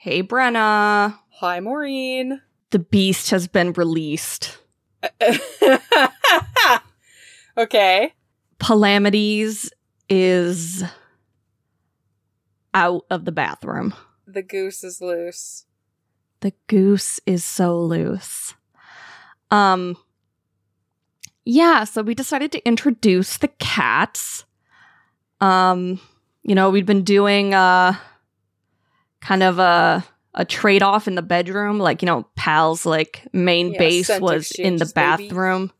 Hey, Brenna. Hi, Maureen. The beast has been released. okay. Palamides is out of the bathroom. The goose is loose. The goose is so loose. Um yeah, so we decided to introduce the cats. Um, you know, we'd been doing uh kind of a a trade off in the bedroom, like you know, Pal's like main Yeah, base was in the exchanges, baby. bathroom.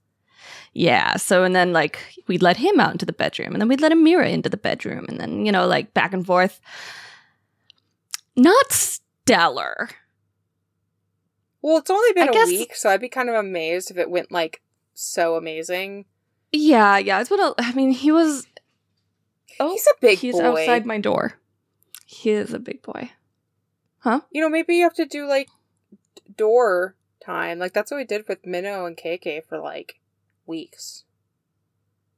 Yeah, so and then like we'd let him out into the bedroom, and then we'd let Amira into the bedroom, and then you know, like back and forth. Not stellar. Well, it's only been I a guess- week, so I'd be kind of amazed if it went like so amazing. Yeah, yeah. It's what a- I mean. He was. Oh, He's a big boy. he's boy. outside my door. He is a big boy. You know, maybe you have to do like door time. Like that's what we did with Minnow and KK for like weeks.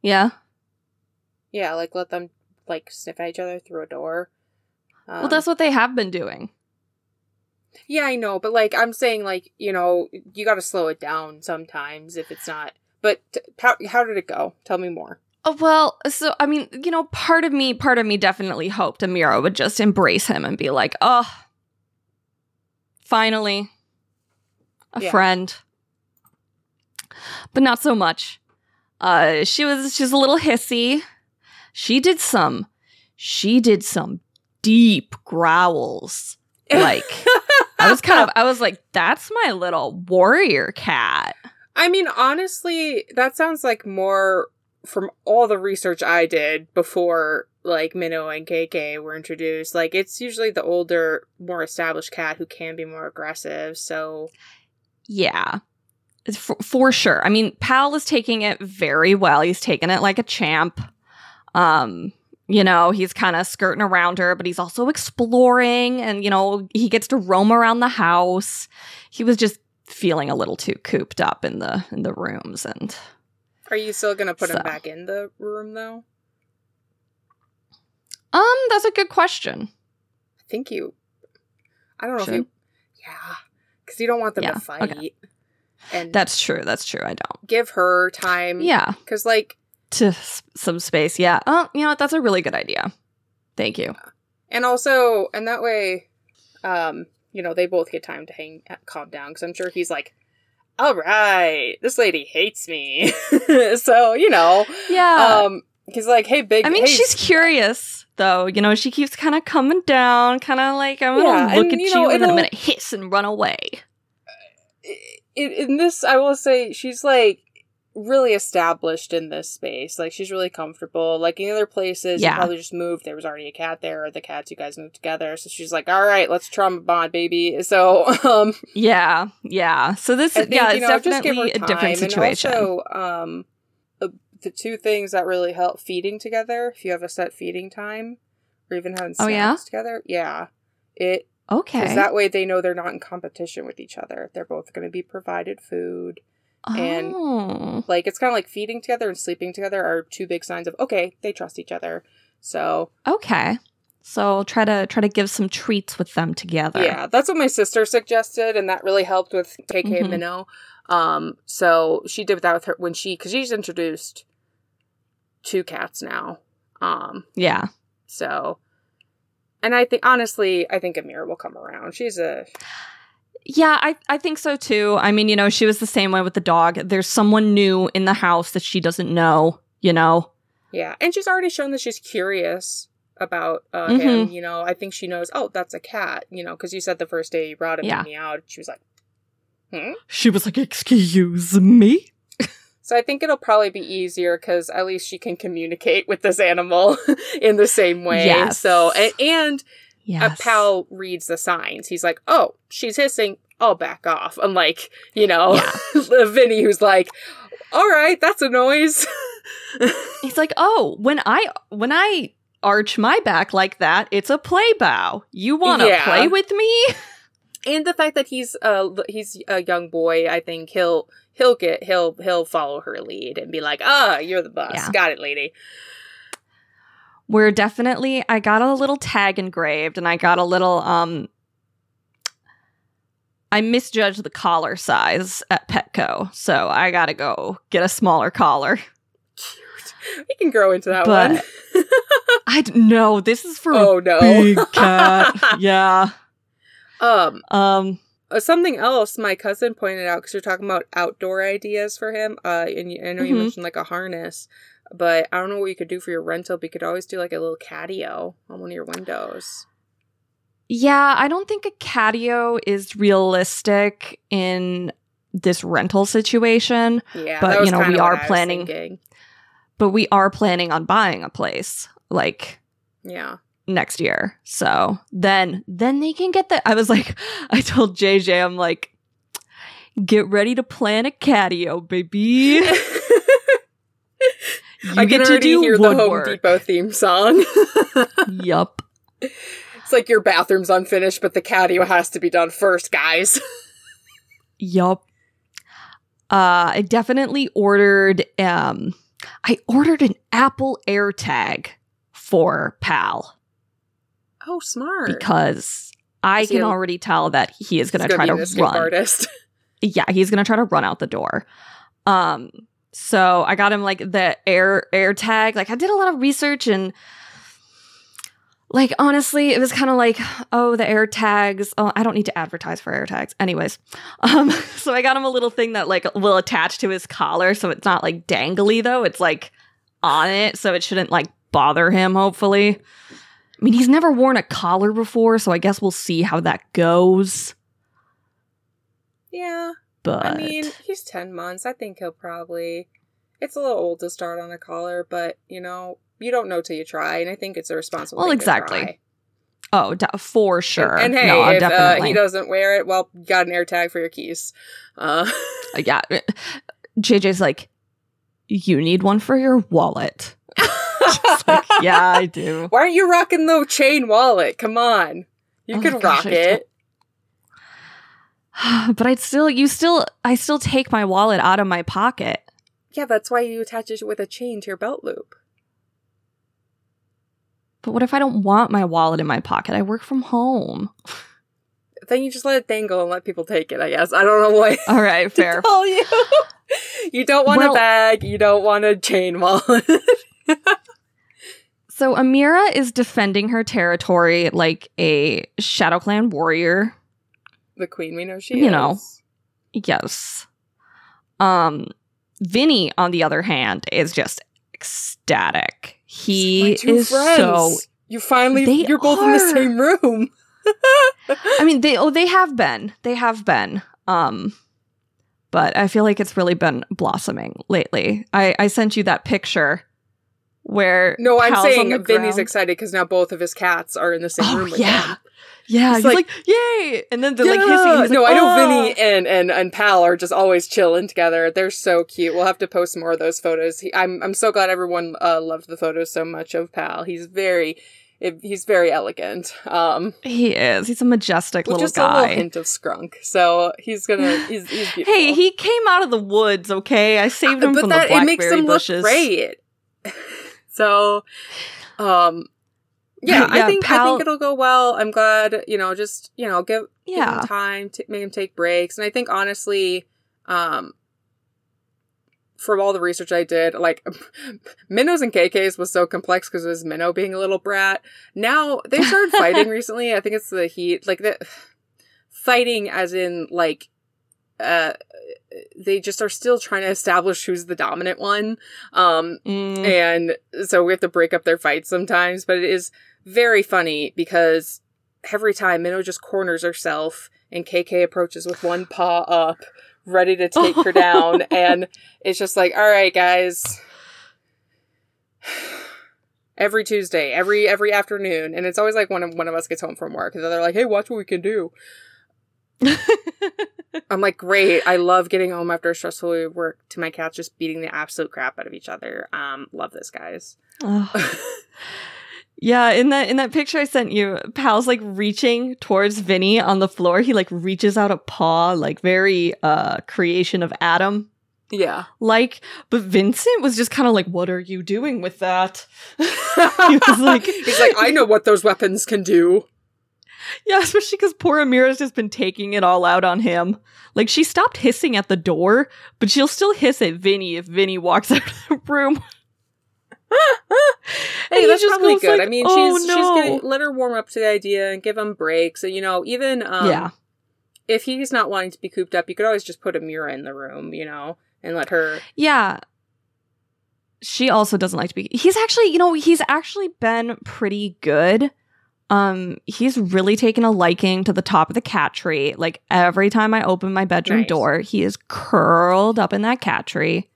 Yeah. Yeah, like let them like sniff at each other through a door. Um, well, that's what they have been doing. Yeah, I know, but like I'm saying, like you know, you got to slow it down sometimes if it's not. But t- how how did it go? Tell me more. Oh, well, so I mean, you know, part of me, part of me definitely hoped Amira would just embrace him and be like, "Oh, finally, a Yeah. friend." But not so much. Uh, she was she's a little hissy. She did some, she did some deep growls. Like I was kind of, I was like, "That's my little warrior cat." I mean, honestly, that sounds like more from all the research I did before like Minnow and KK were introduced. Like it's usually the older, more established cat who can be more aggressive. So Yeah. For, for sure. I mean, Pal is taking it very well. He's taking it like a champ. Um, you know, he's kind of skirting around her, but he's also exploring and, you know, he gets to roam around the house. He was just feeling a little too cooped up in the in the rooms and are you still gonna put So. him back in the room though? um that's a good question. I think you. I don't know if you. Yeah, because you don't want them Yeah, to fight. okay. And That's true. That's true. I don't. give her time. Yeah, Because, like, to s- some space. Yeah. Oh, you know what? That's a really good idea. Thank you. and also, and that way, um, you know, they both get time to hang, calm down. Because I'm sure he's like, all right, this lady hates me. so, you know, Yeah. um, he's like, hey, big. I mean, hey, she's curious though. You know, she keeps kind of coming down, kind of like I'm gonna Yeah, look and, at you you, know, and then I'm gonna hiss and run away. in, in this, I will say she's like really established in this space. Like she's really comfortable. Like in other places, Yeah. you probably just moved. There was already a cat there, or the cats you guys moved together. So she's like, "All right, let's trauma bond, baby." So, um, Yeah, yeah. So this, I think, yeah, you know, just give definitely a different situation. And also, um, uh, the two things that really help feeding together. If you have a set feeding time, or even having Oh, snacks yeah? together, yeah, it okay. because that way they know they're not in competition with each other. They're both going to be provided food. And- oh, Like it's kind of like feeding together and sleeping together are two big signs of okay, they trust each other. So okay. So try to try to give some treats with them together. yeah, that's what my sister suggested, and that really helped with KK Mhm. Minnow. Um, so she did that with her when she because she's introduced two cats now. Um, yeah. so and I think honestly, I think Amira will come around. She's a Yeah, I, I think so too. I mean, you know, she was the same way with the dog. There's someone new in the house that she doesn't know, you know? Yeah, and she's already shown that she's curious about uh, Mhm. him. You know, I think she knows. Oh, that's a cat. You know, because you said the first day you brought him Yeah. to me out, she was like, "Hmm." She was like, Excuse me? So I think it'll probably be easier because at least she can communicate with this animal in the same way. Yes. So and, and Yes. a pal reads the signs. He's like, "Oh, she's hissing. I'll back off." Unlike you know, Vinny, who's like, "All right, that's a noise." He's like, oh, when I when I arch my back like that, it's a play bow. You want to Yeah. play with me? and the fact that he's uh he's a young boy, I think he'll he'll get he'll he'll follow her lead and be like, "Ah, you're the boss. Yeah. Got it, lady." We're definitely. I got a little tag engraved, and I got a little um I misjudged the collar size at Petco, so I gotta go get a smaller collar. Cute. We can grow into that But- one. I know this is for oh no. big cat. yeah. um, Um. uh, something else my cousin pointed out because you're talking about outdoor ideas for him. Uh, and I know you Mhm. mentioned like a harness, but I don't know what you could do for your rental. But you could always do like a little catio on one of your windows. Yeah, I don't think a catio is realistic in this rental situation, Yeah, But, you know, we are planning- but we are planning on buying a place like Yeah. next year. So then then they can get the I was like I told JJ I'm like get ready to plan a catio, baby. You I can get to do hear the Home. Depot theme song. Yup. it's like your bathroom's unfinished, but the catio has to be done first, guys. Yup. Uh I definitely ordered um I ordered an Apple AirTag for Pal Oh, smart. because I can already tell that he is going to try to run. artist. Yeah, he's going to try to run out the door. Um so I got him like the air air tag. Like I did a lot of research and like honestly, it was kind of like, oh, the air tags. Oh, I don't need to advertise for air tags. Anyways. Um so I got him a little thing that like will attach to his collar so it's not like dangly though. It's like on it so it shouldn't like bother him hopefully. I mean, he's never worn a collar before, so I guess we'll see how that goes. Yeah. But I mean, he's 10 months. I think he'll probably. It's a little old to start on a collar, but, you know, you don't know till you try, and I think it's a responsible Well, exactly. Oh, de- for sure. And, and hey, no, if uh, he doesn't wear it, well, you got an air tag for your keys. Uh, yeah. JJ's like, you need one for your wallet. Like, yeah, I do. Why aren't you rocking the chain wallet? Come on. You Oh can gosh, rock it. but I'd still, you still, I still take my wallet out of my pocket. Yeah, that's why you attach it with a chain to your belt loop. But what if I don't want my wallet in my pocket? I work from home. Then you just let it dangle and let people take it, I guess. I don't know what All right, fair. tell you. you don't want Well- a bag, you don't want a chain wallet. So Amira is defending her territory like a Shadow Clan warrior. The queen we know she You is. know. Yes. Um Vinny, on the other hand, is just ecstatic. He is friends. so You finally They you're both in the same room. I mean they oh they have been. They have been. Um but I feel like it's really been blossoming lately. I, I sent you that picture where No, I'm saying Vinny's ground. excited because now both of his cats are in the same Oh, room with yeah. him. Yeah, he's like- like, yay! And then they're like Yeah. hissing. He's no, like, I know "Oh." Vinny and, and and Pal are just always chilling together. They're so cute. We'll have to post more of those photos. He, I'm I'm so glad everyone uh, loved the photos so much of Pal. He's very it, he's very elegant. Um, He is. He's a majestic little just a little hint of skunk. So he's gonna he's, he's beautiful. Hey, he came out of the woods, okay? I saved him but from that the it makes blackberry him bushes. look great. so, um, yeah, I Yeah, think I think it'll go well. I'm glad, you know, just you know, give give him Yeah. time to make him take breaks, and I think honestly, um. From all the research I did, like Minnows and KK's was so complex because it was Minnow being a little brat. Now they started fighting recently. I think it's the heat, like the fighting, as in like uh they just are still trying to establish who's the dominant one um Mm, and so we have to break up their fights sometimes but it is very funny because every time minnow just corners herself and kk approaches with one paw up ready to take her down and it's just like all right guys every tuesday every every afternoon and it's always like when one of us gets home from work and they're like hey watch what we can do I'm like, great. I love getting home after a stressful week of work to my cats just beating the absolute crap out of each other. Um, love this, guys. Ugh. yeah, in that in that picture I sent you, Pal's like reaching towards Vinny on the floor. He like reaches out a paw, like very uh creation of Adam yeah. like, but Vincent was just kind of like, "What are you doing with that?" he was like, He's like, I know what those weapons can do. Yeah, especially because poor Amira's just been taking it all out on him. Like she stopped hissing at the door, but she'll still hiss at Vinny if Vinny walks out of the room. Hey, that's just probably good. like, I mean, "Oh, she's no." she's gonna let her warm up to the idea and give him breaks. And you know, even um, yeah, if he's not wanting to be cooped up, you could always just put a mirror in the room, you know, and let her. yeah. She also doesn't like to be. He's actually, you know, he's actually been pretty good. Um, he's really taken a liking to the top of the cat tree. Like every time I open my bedroom Nice. door, he is curled up in that cat tree.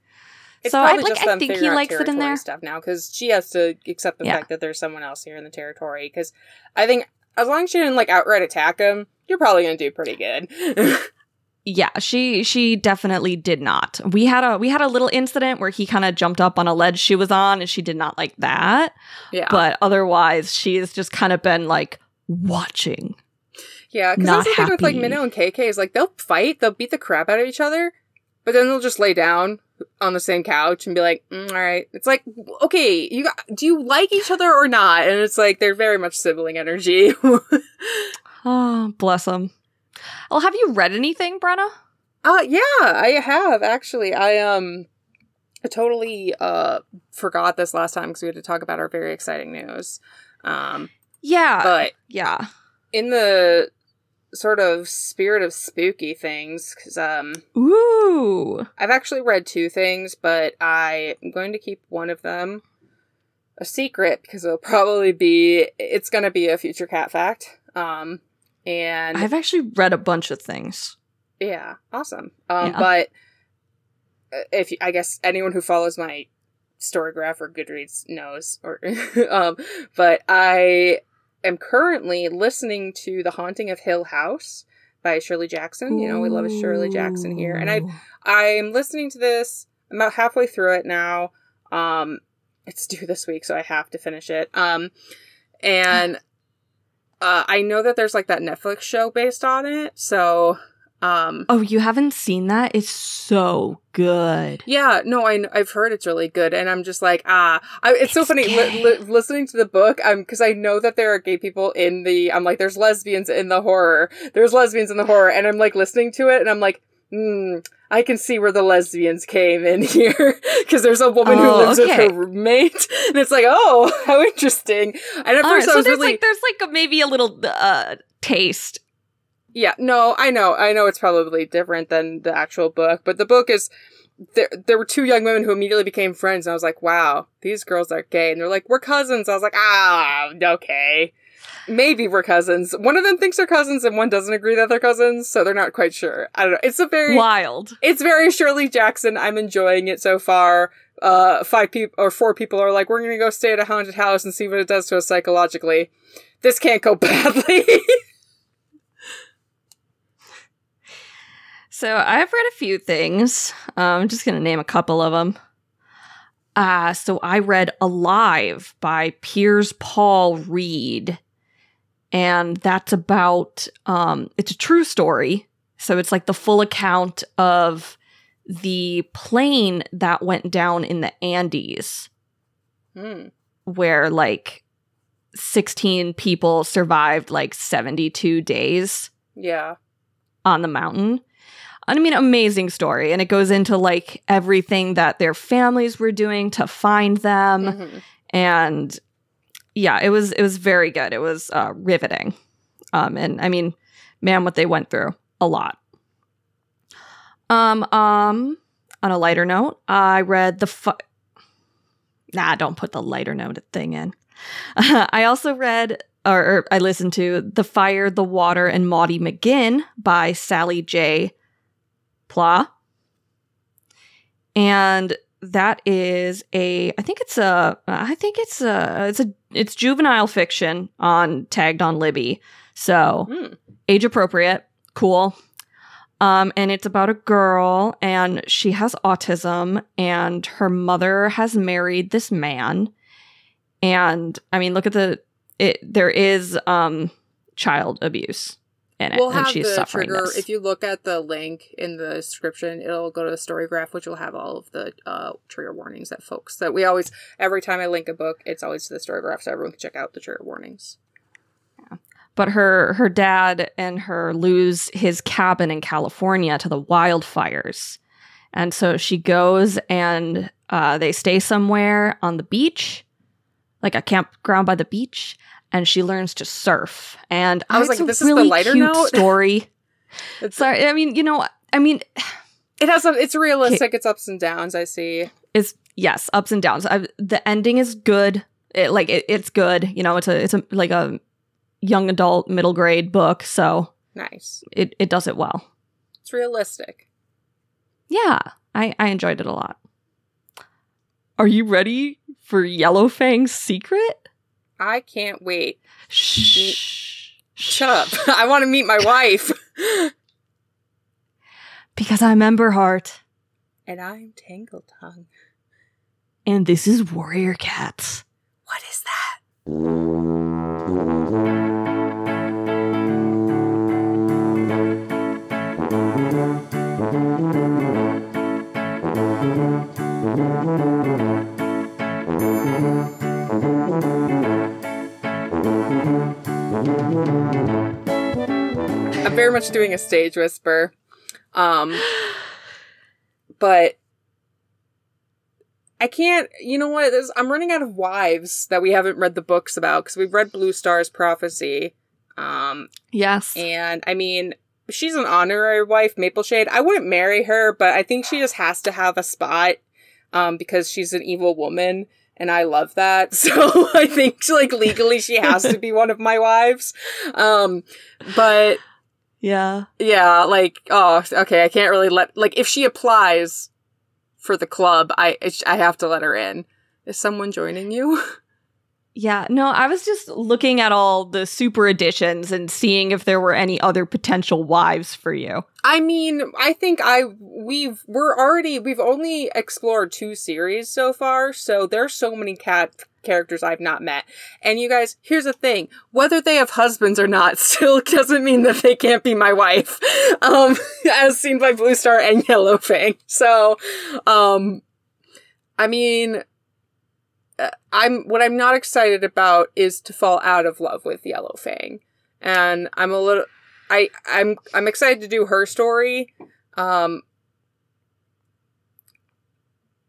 It's so I like. I think he likes it in there. stuff now because she has to accept the Yeah. fact that there's someone else here in the territory. Because I think as long as she didn't like outright attack him, you're probably gonna do pretty good. Yeah, she she definitely did not. We had a we had a little incident where he kind of jumped up on a ledge she was on and she did not like that. yeah, But otherwise, she has just kind of been like watching. yeah. Because that's the thing with like happy. Minnow and KK is like they'll fight, they'll beat the crap out of each other, but then they'll just lay down on the same couch and be like, mm, "All right." It's like, okay, you got, do you like each other or not? And it's like they're very much sibling energy. Oh, bless them. Well, have you read anything, Brenna? Uh yeah, I have actually. I um I totally uh forgot this last time because we had to talk about our very exciting news. Um Yeah, but yeah. in the sort of spirit of spooky things cuz um Ooh, I've actually read two things, but I am going to keep one of them a secret because it'll probably be it's going to be a future cat fact. Um and I've actually read a bunch of things. Yeah, awesome. Um, Yeah. But uh, if you- I guess anyone who follows my Storygraph or Goodreads knows, or um, but I am currently listening to The Haunting of Hill House by Shirley Jackson. You know, we love Shirley Jackson here, and I I'm listening to this. I'm about halfway through it now. Um, it's due this week, so I have to finish it. Um, and uh, I know that there's like that Netflix show based on it, so um, Oh, you haven't seen that? It's so good. yeah, no, I I've heard it's really good, and I'm just like ah, I, it's, so funny li- li- listening to the book. I'm because I know that there are gay people in the. I'm like, there's lesbians in the horror. There's lesbians in the horror, and I'm like listening to it, and I'm like, hmm, I can see where the lesbians came in here because there's a woman who Oh, lives okay. with her roommate, and it's like, oh, how interesting. And at All right, first, I so was there's really like there's like a, maybe a little uh taste. Yeah, no, I know. I know it's probably different than the actual book, but the book is there there were two young women who immediately became friends and I was like, "Wow, these girls are gay." And they're like, "We're cousins." I was like, "Ah, okay. Maybe we're cousins." One of them thinks they're cousins and one doesn't agree that they're cousins, so they're not quite sure. I don't know. It's a very Wild. it's very Shirley Jackson. I'm enjoying it so far. Uh, five people or four people are like, "We're going to go stay at a haunted house and see what it does to us psychologically." This can't go badly. So I've read a few things. Um, I'm just gonna name a couple of them. Uh, so I read Alive by Piers Paul Read. And that's about um it's a true story. So it's like the full account of the plane that went down in the Andes Hmm. where like 16 people survived like 72 days Yeah. on the mountain. I mean, amazing story. And it goes into like everything that their families were doing to find them. Mhm. And yeah, it was it was very good. It was uh, riveting. Um, and I mean, man, what they went through a lot. Um, um, on a lighter note, I read the fu- nah, don't put the lighter note thing in. I also read or, or I listened to The Fire, the Water, and Maudie McGinn by Sally J. Pla. And that is a I think it's a I think it's a it's a it's juvenile fiction on tagged on Libby. So Hmm. age appropriate, cool. Um, and it's about a girl and she has autism and her mother has married this man. And I mean, look at the it there is um child abuse in it We'll and have she's the suffering trigger. this. If you look at the link in the description, it'll go to the story graph, which will have all of the uh, trigger warnings that folks that we always every time I link a book, it's always to the story graph, so everyone can check out the trigger warnings. but her her dad and her lose his cabin in California to the wildfires. And so she goes and uh, they stay somewhere on the beach, like a campground by the beach, and she learns to surf. And I was like, a this is the lighter note? story. It's, Sorry, I mean, you know, I mean, it has some. It's realistic. It's ups and downs. I see. it's yes, ups and downs. I, the ending is good. It, like it, it's good. You know, it's a it's a like a young adult middle grade book, so Nice. it it does it well. It's realistic. Yeah, I I enjoyed it a lot. Are you ready for Yellowfang's secret? I can't wait. Shh. Shut up. I want to meet my wife. Because I'm Emberheart, and I'm Tangle Tongue. and this is Warrior Cats. What is that? I'm very much doing a stage whisper. Um but I can't, you know what? There's, I'm running out of wives that we haven't read the books about because we've read Blue Star's Prophecy. Um, Yes. and I mean, she's an honorary wife, Maple Shade. I wouldn't marry her, but I think she just has to have a spot um, because she's an evil woman. And I love that. So I think, like, legally, she has to be one of my wives. Um, but yeah. yeah, like, oh, okay, I can't really let, like, if she applies for the club, I, I have to let her in. Is someone joining you? Yeah, no, I was just looking at all the super editions and seeing if there were any other potential wives for you. I mean, I think I we've we're already we've only explored two series so far, so there's so many cat characters I've not met. And you guys, here's the thing: whether they have husbands or not, still doesn't mean that they can't be my wife. Um, as seen by Blue Star and Yellow Fang. So, um, I mean. uh, I'm what I'm not excited about is to fall out of love with Yellow Fang. and I'm a little I I'm I'm excited to do her story. Um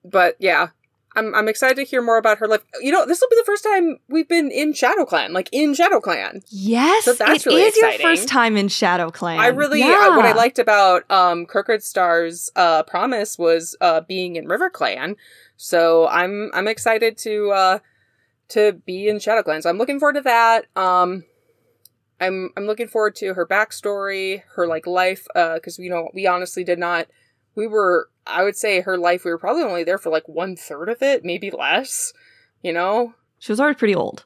but yeah, I'm I'm excited to hear more about her life. You know, this will be the first time we've been in Shadow Clan, like in Shadow Clan. Yes, So that's it really is your first time in Shadow Clan. I really Yeah. uh, what I liked about um Crooked Star's uh promise was uh being in River Clan. So I'm I'm excited to uh to be in Shadow Clan. So I'm looking forward to that. Um I'm I'm looking forward to her backstory, her like life, uh, because you know, we honestly did not we were I would say her life, we were probably only there for like one third of it, maybe less. You know? She was already pretty old.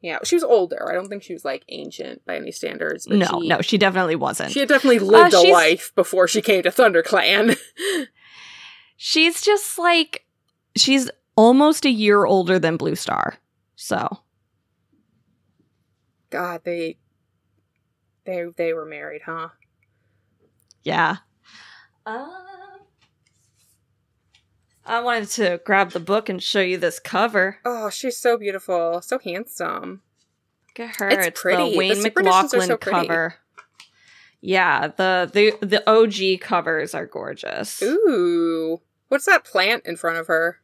Yeah. She was older. I don't think she was like ancient by any standards. No, she, no, she definitely wasn't. she had definitely lived a life before she came to ThunderClan. she's just like she's almost a year older than Blue Star. So God, they they they were married, huh? yeah. Uh, I wanted to grab the book and show you this cover. Oh, she's so beautiful, so handsome. Look at her. It's It's, pretty. the The Wayne are McLoughlin so pretty. cover. Yeah, the, the the OG covers are gorgeous. Ooh, what's that plant in front of her?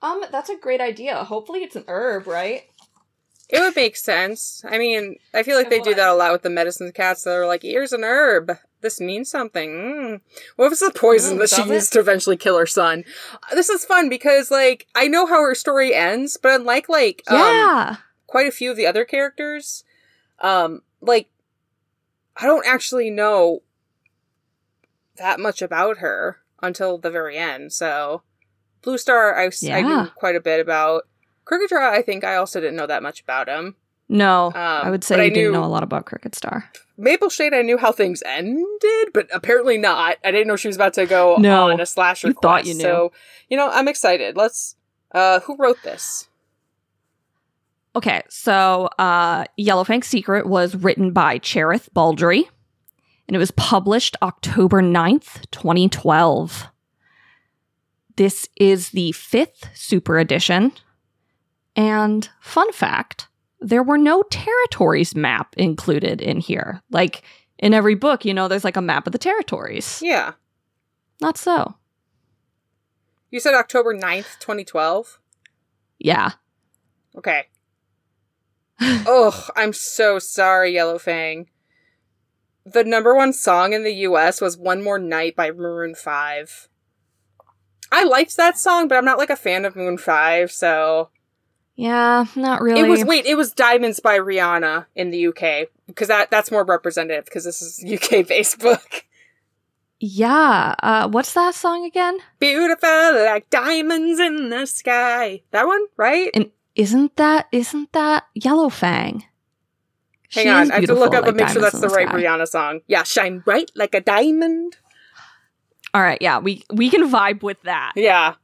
Um, that's a great idea. Hopefully it's an herb, right? It would make sense. I mean, I feel like they do that a lot with the medicine cats. That are like, "Here's an herb. This means something." Mm. What was the poison Mm, that she does it? used to eventually kill her son? This is fun because, like, I know how her story ends, but unlike like, um, Yeah. quite a few of the other characters, um, like, I don't actually know that much about her until the very end. So, Blue Star, I, Yeah. knew quite a bit about. Crooked Star, I think I also didn't know that much about him. No, Um, I would say I you didn't knew- know a lot about Crooked Star. Maple Shade, I knew how things ended, but apparently not. I didn't know she was about to go No, on a slasher. you thought you knew. So, you know, I'm excited. Let's. Uh, who wrote this? Okay, so uh, Yellowfang's Secret was written by Cherith Baldry, and it was published October 9th, 2012. This is the fifth super edition. And fun fact there were no territories map included in here. Like in every book, you know, there's like a map of the territories. Yeah. Not so. You said October 9th, 2012? Yeah. Okay. Ugh, I'm so sorry, Yellow Fang. The number one song in the US was One More Night by Maroon 5. I liked that song, but I'm not like a fan of Moon 5, so Yeah, not really. It was wait, it was Diamonds by Rihanna in the UK because that that's more representative because this is UK based book. Yeah. Uh, what's that song again? Beautiful like diamonds in the sky. That one, right? And isn't that isn't that Yellow Fang? Hang She on, I have to look up like and make sure that's in the right sky. Rihanna song. Yeah, shine bright like a diamond. All right, yeah, we we can vibe with that. Yeah.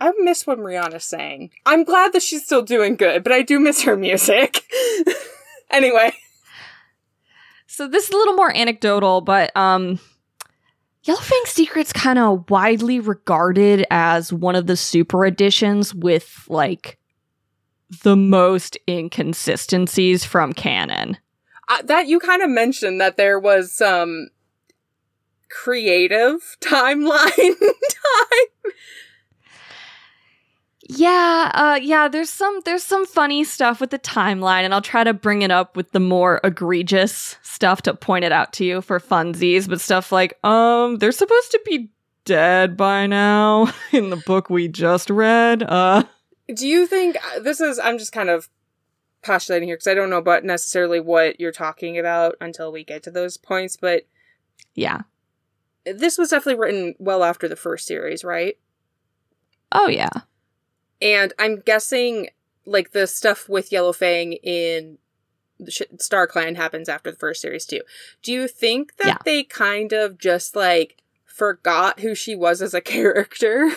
I miss when Rihanna sang. I'm glad that she's still doing good, but I do miss her music. anyway, So this is a little more anecdotal, but um Yellowfang Secret's kind of widely regarded as one of the super editions with like the most inconsistencies from canon. uh, that you kind of mentioned that there was some creative timeline time. Yeah, uh yeah, there's some there's some funny stuff with the timeline and I'll try to bring it up with the more egregious stuff to point it out to you for funsies, but stuff like um they're supposed to be dead by now in the book we just read. Uh Do you think uh, this is? I'm just kind of postulating here because I don't know about necessarily what you're talking about until we get to those points, but yeah. this was definitely written well after the first series, right? Oh yeah. And I'm guessing like the stuff with Yellow Fang in Star Clan happens after the first series too. Do you think that Yeah. they kind of just like forgot who she was as a character?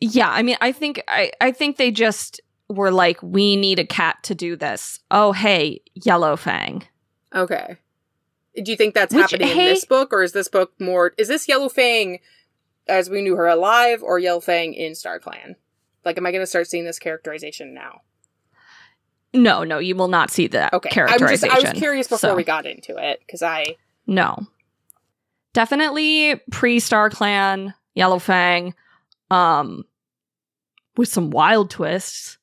Yeah, I mean, I think I, I think they just were like, we need a cat to do this. Oh, hey, Yellow Fang. okay. Do you think that's Which, happening hey- in this book, or is this book more? Is this Yellowfang as we knew her alive, or Yellowfang in Star Clan? Like, am I going to start seeing this characterization now? No, no, you will not see that Okay, I'm just characterization. I was curious before so- we got into it because I No, definitely pre Star Clan Yellowfang, um, with some wild twists,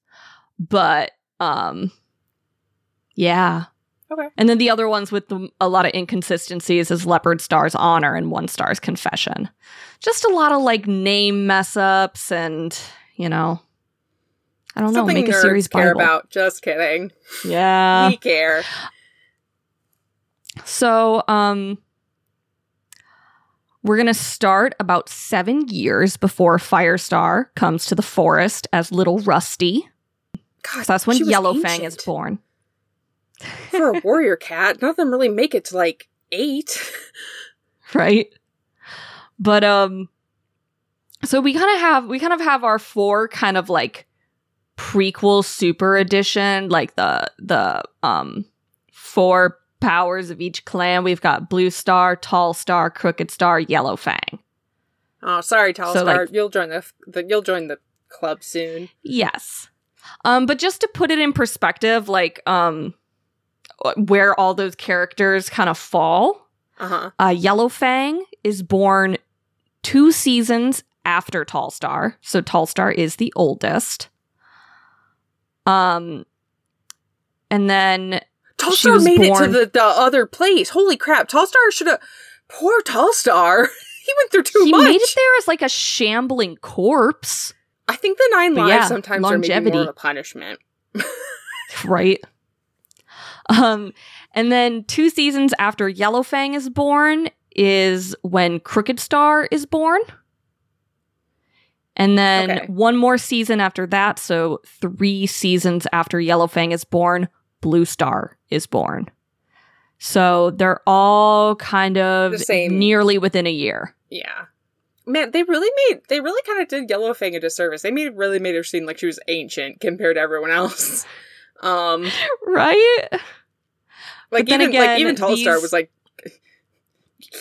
but um, yeah. Okay. And then the other ones with the, a lot of inconsistencies is Leopard Star's Honor and One Star's Confession. Just a lot of like name mess ups and, you know, I don't something know, make a series care Bible. about. Just kidding. Yeah. we care. So, um, we're going to start about seven years before Firestar comes to the forest as little Rusty. God, So that's when Yellowfang is born. For a warrior cat, none of them really make it to like eight. right but um so we kind of have we kind of have our four kind of like prequel super edition like the the um four powers of each clan we've got blue star tall star crooked star yellow fang Oh, sorry, Tall So, Star. like- you'll join the, the you'll join the club soon. yes um but just to put it in perspective like um where all those characters kind of fall Uh huh. Uh, Yellowfang is born two seasons after Tall Star, so Tall Star is the oldest. Um, and then Tall Star made it to the, the other place. Holy crap! Tall Star should have. Poor Tall Star. he went through too he much. He made it there as like a shambling corpse, I think the nine But lives yeah, sometimes are maybe more of a punishment. right? Um, and then two seasons after Yellowfang is born is when Crooked Star is born. And then Okay. one more season after that, so three seasons after Yellowfang is born, Blue Star is born. So they're all kind of nearly within a year. Yeah. Man, they really made they really kind of did Yellowfang a disservice. They made really made her seem like she was ancient compared to everyone else. Um, Right? Like then even again, like even Tall Star these- was like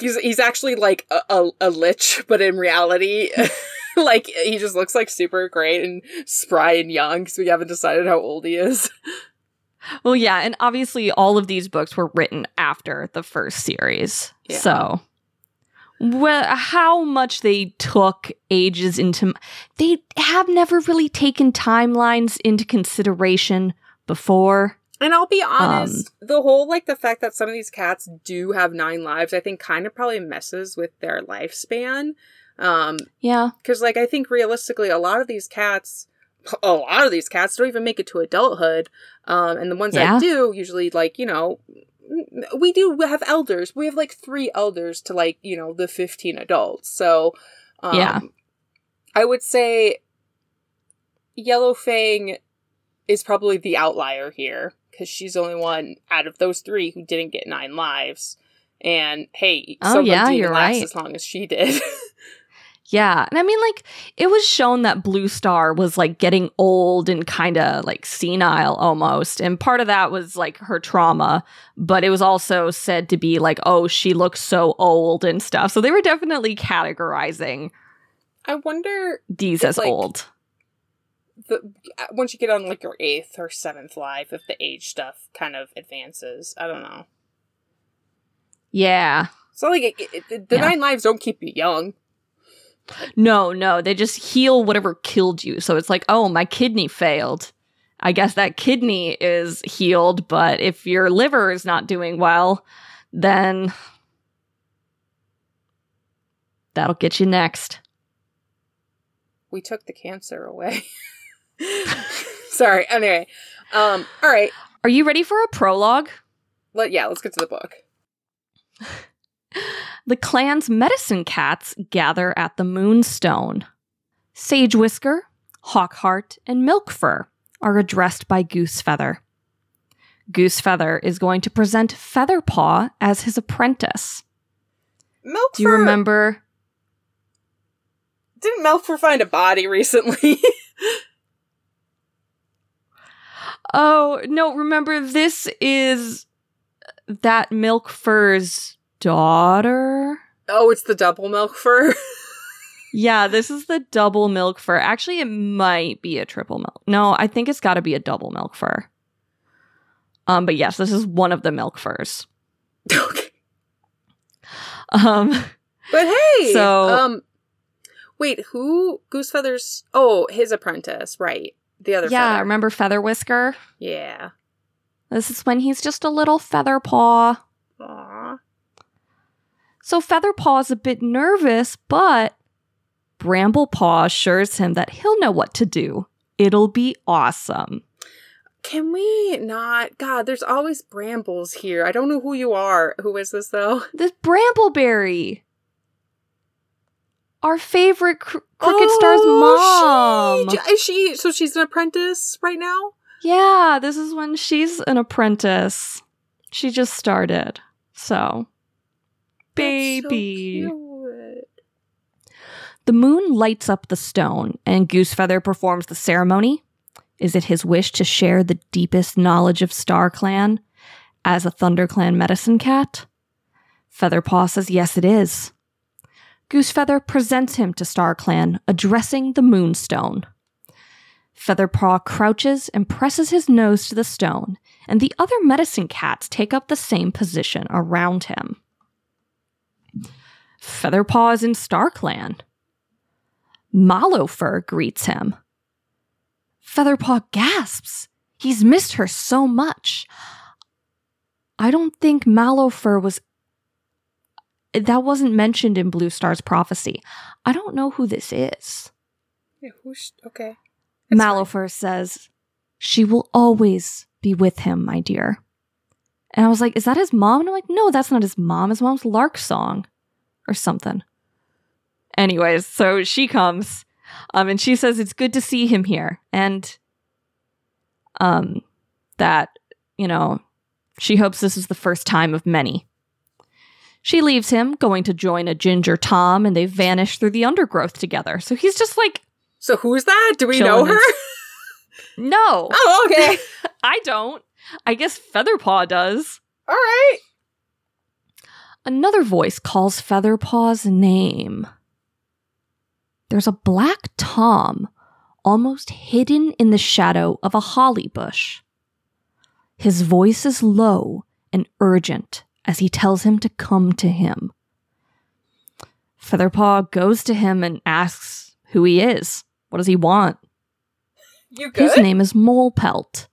he's he's actually like a, a, a lich, but in reality, like he just looks like super great and spry and young because we haven't decided how old he is. Well, yeah, and obviously all of these books were written after the first series. Yeah. So well, how much they took ages into they have never really taken timelines into consideration before. And I'll be honest, the whole like the fact that some of these cats do have nine lives, I think kind of probably messes with their lifespan. Um, Yeah. because like I think realistically, a lot of these cats, a lot of these cats don't even make it to adulthood. Um, and the ones Yeah. that do, usually like you know, we do have elders. We have like three elders to like you know the fifteen adults. So, um, Yeah. I would say Yellow Fang is probably the outlier here because she's the only one out of those three who didn't get nine lives. And hey, Oh, some of them yeah, didn't you're last right. as long as she did. Yeah. And I mean, like, it was shown that Blue Star was like getting old and kind of like senile almost. And part of that was like her trauma, but it was also said to be like, oh, she looks so old and stuff. So they were definitely categorizing I wonder these as like- old. The uh, once you get on like your eighth or seventh life, if the age stuff kind of advances. I don't know. Yeah. So like it, it, the Yeah. nine lives don't keep you young. No, no, they just heal whatever killed you. So it's like, oh, my kidney failed. I guess that kidney is healed, but if your liver is not doing well, then that'll get you next. We took the cancer away. Sorry. Anyway, um, all right. Are you ready for a prologue? Let yeah, let's get to the book. The clan's medicine cats gather at the Moonstone. Sage Whisker, Hawkheart, and Milkfur are addressed by Goosefeather. Goosefeather is going to present Featherpaw as his apprentice. Milk. Do you remember? Didn't Milkfur find a body recently? Oh, no, remember this is that milk fur's daughter? oh, it's the double milk fur. Yeah, this is the double milk fur. Actually, it might be a triple milk. No, I think it's got to be a double milk fur. Um, but yes, this is one of the milk furs. okay. Um, But hey, So- um, wait, who Goosefeather's? Oh, his apprentice, right? The other. yeah, feather. remember Feather Whisker? Yeah. This is when he's just a little feather paw. Aw. So Featherpaw is a bit nervous, but Bramblepaw assures him that he'll know what to do. It'll be awesome. Can we not? God, there's always brambles here. I don't know who you are. Who is this though? This Brambleberry, our favorite cr- Crooked oh, Star's Oh, mom. She, is she? So she's an apprentice right now. Yeah, this is when she's an apprentice. She just started. So, so baby. cute. the moon lights up the stone, and Goosefeather performs the ceremony. Is it his wish to share the deepest knowledge of Star Clan as a ThunderClan medicine cat? Featherpaw says yes, it is. Goosefeather presents him to Star Clan, addressing the Moonstone. Featherpaw crouches and presses his nose to the stone, and the other medicine cats take up the same position around him. Featherpaw is in Star Clan. Mallowfur greets him. Featherpaw gasps. He's missed her so much. I don't think Mallowfur was. That wasn't mentioned in Blue Star's prophecy. I don't know who this is. Yeah, who's okay? That's fine. Says, She will always be with him, my dear. And I was like, Is that his mom? And I'm like, No, that's not his mom. His mom's Lark Song or something. Anyways, so she comes um, and she says it's good to see him here. And um, that, you know, she hopes this is the first time of many. She leaves him, going to join a ginger Tom, and they vanish through the undergrowth together. So he's just like, So who's that? Do we know her? no, oh, okay. I don't. I guess Featherpaw does. All right. Another voice calls Featherpaw's name. there's a black Tom almost hidden in the shadow of a holly bush. His voice is low and urgent as he tells him to come to him. Featherpaw goes to him and asks who he is. What does he want? You good? His name is Molepelt,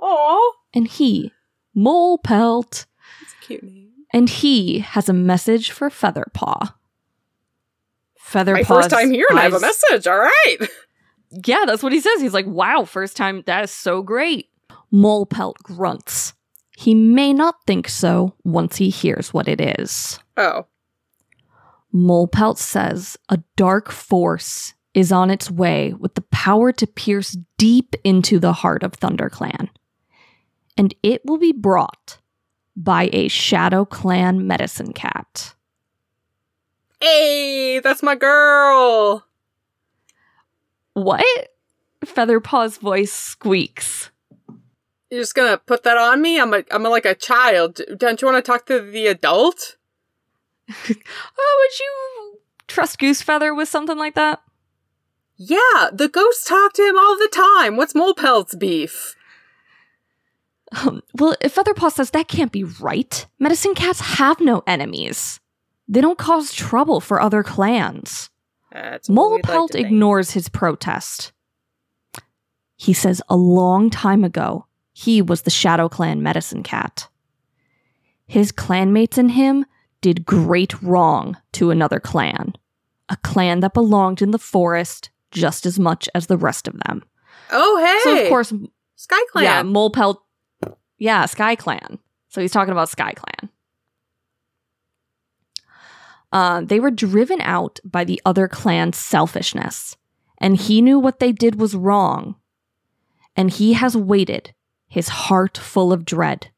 Aw. and he, Molepelt, That's a cute name. and he has a message for Featherpaw. Featherpaw. My first time here and I have a message. All right. Yeah, that's what he says. He's like, wow, first time. That is so great. Molepelt grunts. He may not think so once he hears what it is. Oh. Molepelt says a dark force is on its way with the power to pierce deep into the heart of ThunderClan. And it will be brought by a Shadow Clan medicine cat. Hey, that's my girl. What? Featherpaw's voice squeaks. You're just gonna put that on me? I'm a, I'm a, like a child. Don't you want to talk to the adult? Oh, would you trust Goosefeather with something like that? Yeah, the ghosts talk to him all the time. What's Molepelt's beef? Um, well, if Featherpaw says that can't be right, medicine cats have no enemies. They don't cause trouble for other clans. What like Molepelt ignores his protest. He says a long time ago, he was the Shadow Clan medicine cat. His clanmates and him did great wrong to another clan, a clan that belonged in the forest just as much as the rest of them. Oh, hey. So, of course, Sky Clan. yeah, Molepelt. Yeah, Sky Clan. So he's talking about Sky Clan. Uh, they were driven out by the other clan's selfishness, and he knew what they did was wrong. And he has waited, his heart full of dread,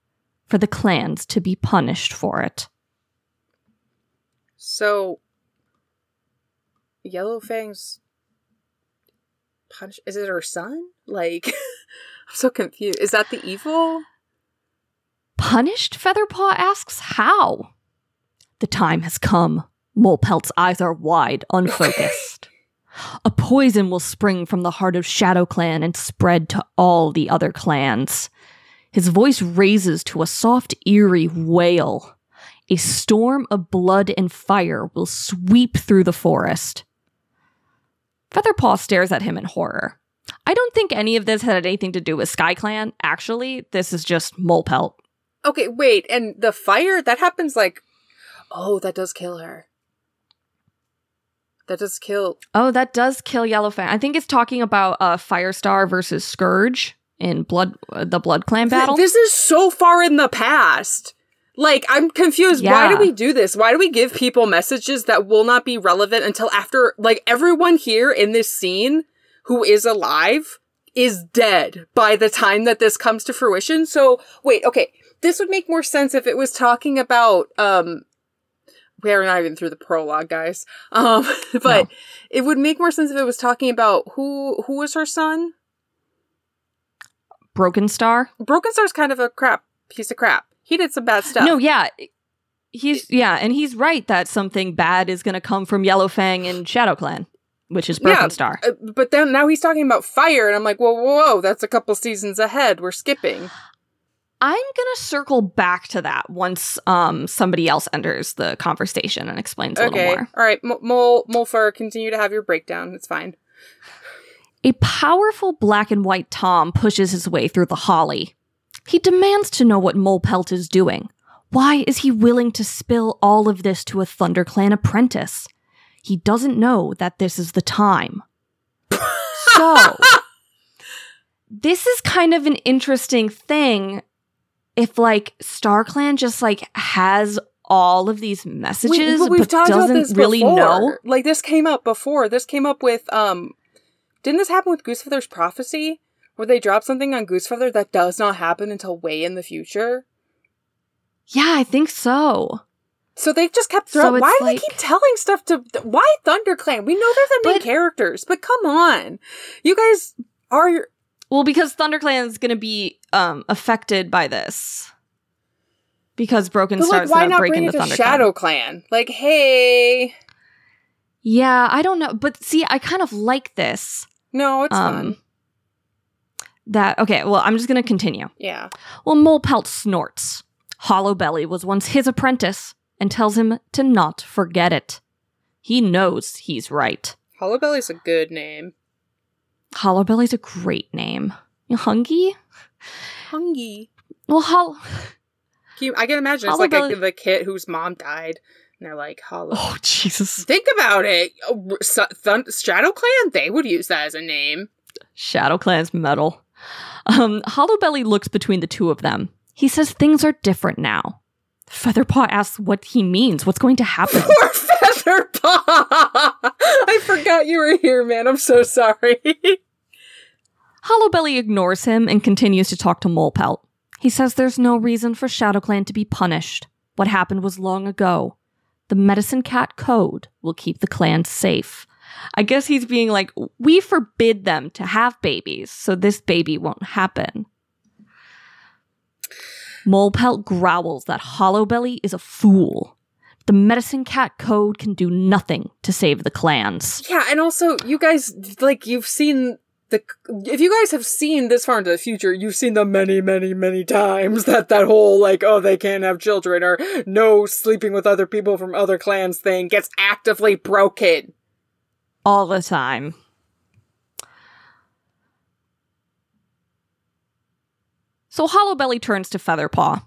for the clans to be punished for it. So, Yellowfang's punch. Is it her son? Like, I'm so confused. Is that the evil? Punished? Featherpaw asks, How? The time has come. Molepelt's eyes are wide, unfocused. A poison will spring from the heart of Shadow Clan and spread to all the other clans. His voice raises to a soft, eerie wail. A storm of blood and fire will sweep through the forest. Featherpaw stares at him in horror. I don't think any of this had anything to do with Sky Clan. Actually, this is just Molepelt. Okay, wait. And the fire that happens like, oh, that does kill her. That does kill. Oh, that does kill Yellowfang. I think it's talking about uh, Firestar versus Scourge in Blood, uh, the Blood Clan battle. This is so far in the past. Like, I'm confused. Why do we do this? Why do we give people messages that will not be relevant until after, like, everyone here in this scene who is alive is dead by the time that this comes to fruition? So, wait, okay. This would make more sense if it was talking about, um, we're not even through the prologue, guys. Um, but No. it would make more sense if it was talking about who, who was her son? Broken Star. Broken Star's kind of a crap piece of crap. He did some bad stuff. No, yeah. He's yeah, and he's right that something bad is going to come from Yellowfang and Shadow Clan, which is Broken Yeah, Star. Uh, but then now he's talking about fire, and I'm like, whoa, whoa, whoa, that's a couple seasons ahead. We're skipping. I'm going to circle back to that once um somebody else enters the conversation and explains a okay, little more. all right, M- Mole Molfar, continue to have your breakdown. It's fine. A powerful black and white Tom pushes his way through the holly. He demands to know what Molepelt is doing. Why is he willing to spill all of this to a ThunderClan apprentice? He doesn't know that this is the time. so, this is kind of an interesting thing if like Star Clan just like has all of these messages We- but doesn't really before. know. Like this came up before. This came up with um. Didn't this happen with Goosefeather's prophecy, where they drop something on Goosefeather that does not happen until way in the future? Yeah, I think so. So they just kept So throwing. it's why do like- they keep telling stuff to? Why ThunderClan? We know they're the main But- characters, but come on, you guys are your Well, because ThunderClan is going to be um, affected by this. Because Broken But Star's like, why not break bring into it to ThunderClan. Shadow Clan? Like, hey, Yeah, I don't know. But see, I kind of like this. No, it's Um, fun. That, okay, well, I'm just going to continue. Yeah. Well, Molepelt snorts. Hollowbelly was once his apprentice and tells him to not forget it. He knows he's right. Hollow Hollowbelly's a good name. Hollowbelly's a great name. Hungy? Hungy. Well, Hol- Can I can imagine it's like a, the kid whose mom died, and they're like Hollow. Oh, Jesus. Think about it. Oh, r- Su- Thun- Clan, they would use that as a name. Shadow Clan's metal. Um, Hollowbelly looks between the two of them. He says things are different now. Featherpaw asks what he means, what's going to happen. Poor Featherpaw. I forgot you were here, man. I'm so sorry. Hollowbelly ignores him and continues to talk to Molepelt. He says there's no reason for ShadowClan to be punished. What happened was long ago. The Medicine Cat Code will keep the clan safe. I guess he's being like, we forbid them to have babies, so this baby won't happen. Molepelt growls that Hollowbelly is a fool. The Medicine Cat Code can do nothing to save the clans. yeah, and also, you guys, like, you've seen the. If you guys have seen this far into the future, you've seen the many, many, many times that that whole, like, oh, they can't have children or no sleeping with other people from other clans thing gets actively broken. all the time. So Hollowbelly turns to Featherpaw.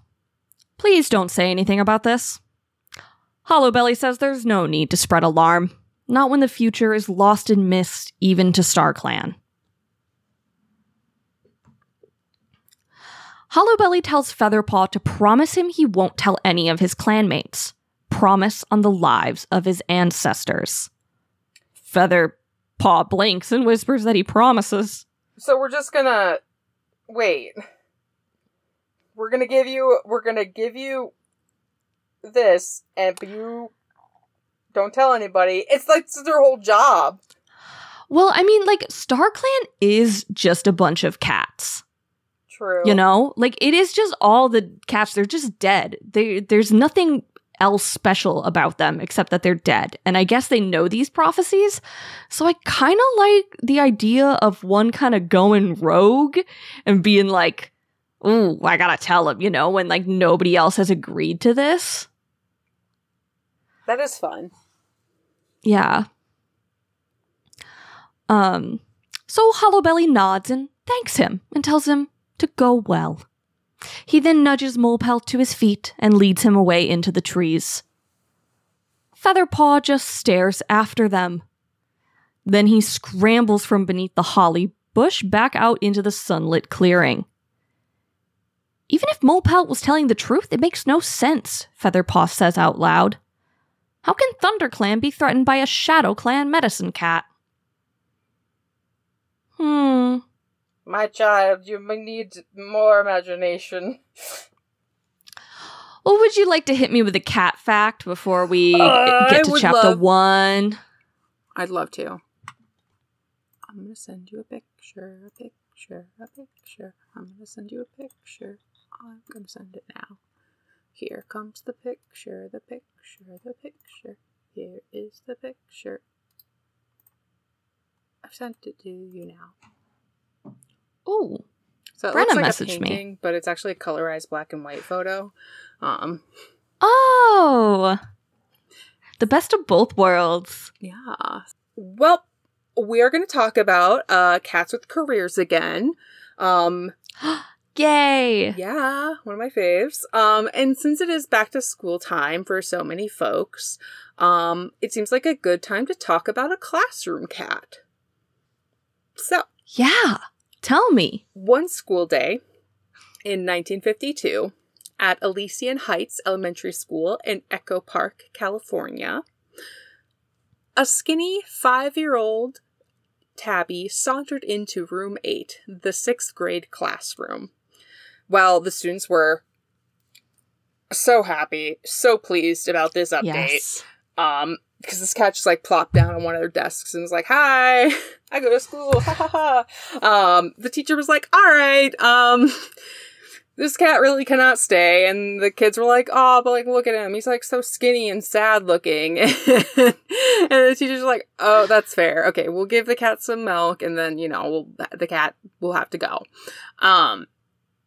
Please don't say anything about this. Hollowbelly says there's no need to spread alarm, not when the future is lost in mist even to Star StarClan. Hollowbelly tells Featherpaw to promise him he won't tell any of his clanmates. Promise on the lives of his ancestors. Featherpaw blinks and whispers that he promises. So we're just gonna wait. We're gonna give you. We're gonna give you this, and you don't tell anybody. It's like it's their whole job. Well, I mean, like, star clan is just a bunch of cats. True. You know? Like, it is just all the cats. They're just dead. They, there's nothing else special about them except that they're dead. And I guess they know these prophecies. So I kind of like the idea of one kind of going rogue and being like, ooh, I gotta tell him, you know, when like nobody else has agreed to this. that is fun. Yeah. Um, so Hollowbelly nods and thanks him and tells him to go well. He then nudges Molepelt to his feet and leads him away into the trees. Featherpaw just stares after them. Then he scrambles from beneath the holly bush back out into the sunlit clearing. Even if Molepelt was telling the truth, it makes no sense, Featherpaw says out loud. How can ThunderClan be threatened by a Shadow Clan medicine cat? Hmm. My child, you may need more imagination. Well, would you like to hit me with a cat fact before we Uh, get to chapter love- one? I'd love to. I'm gonna send you a picture, a picture, a picture. I'm gonna send you a picture. I'm gonna send it now. Here comes the picture, the picture, the picture. Here is the picture. I've sent it to you now. Oh, So it Brenna looks like a me. painting, but it's actually a colorized black and white photo. Um, oh, the best of both worlds. Yeah. Well, we are going to talk about uh cats with careers again. Um Yay! yeah, one of my faves. Um and since it is back to school time for so many folks, um it seems like a good time to talk about a classroom cat. So, Yeah, tell me. one school day in 1952 at Elysian Heights Elementary School in Echo Park, California. A skinny five year old Tabby sauntered into room eight, the sixth grade classroom. While the students were so happy, so pleased about this update, Yes. um, because this cat just like plopped down on one of their desks and was like, "Hi, I go to school." Ha ha ha. Um, the teacher was like, "All right, um, this cat really cannot stay. And the kids were like, oh, but like, look at him. He's like so skinny and sad looking. and the teacher's like, oh, that's fair. Okay, we'll give the cat some milk and then, you know, we'll, the cat will have to go. Um,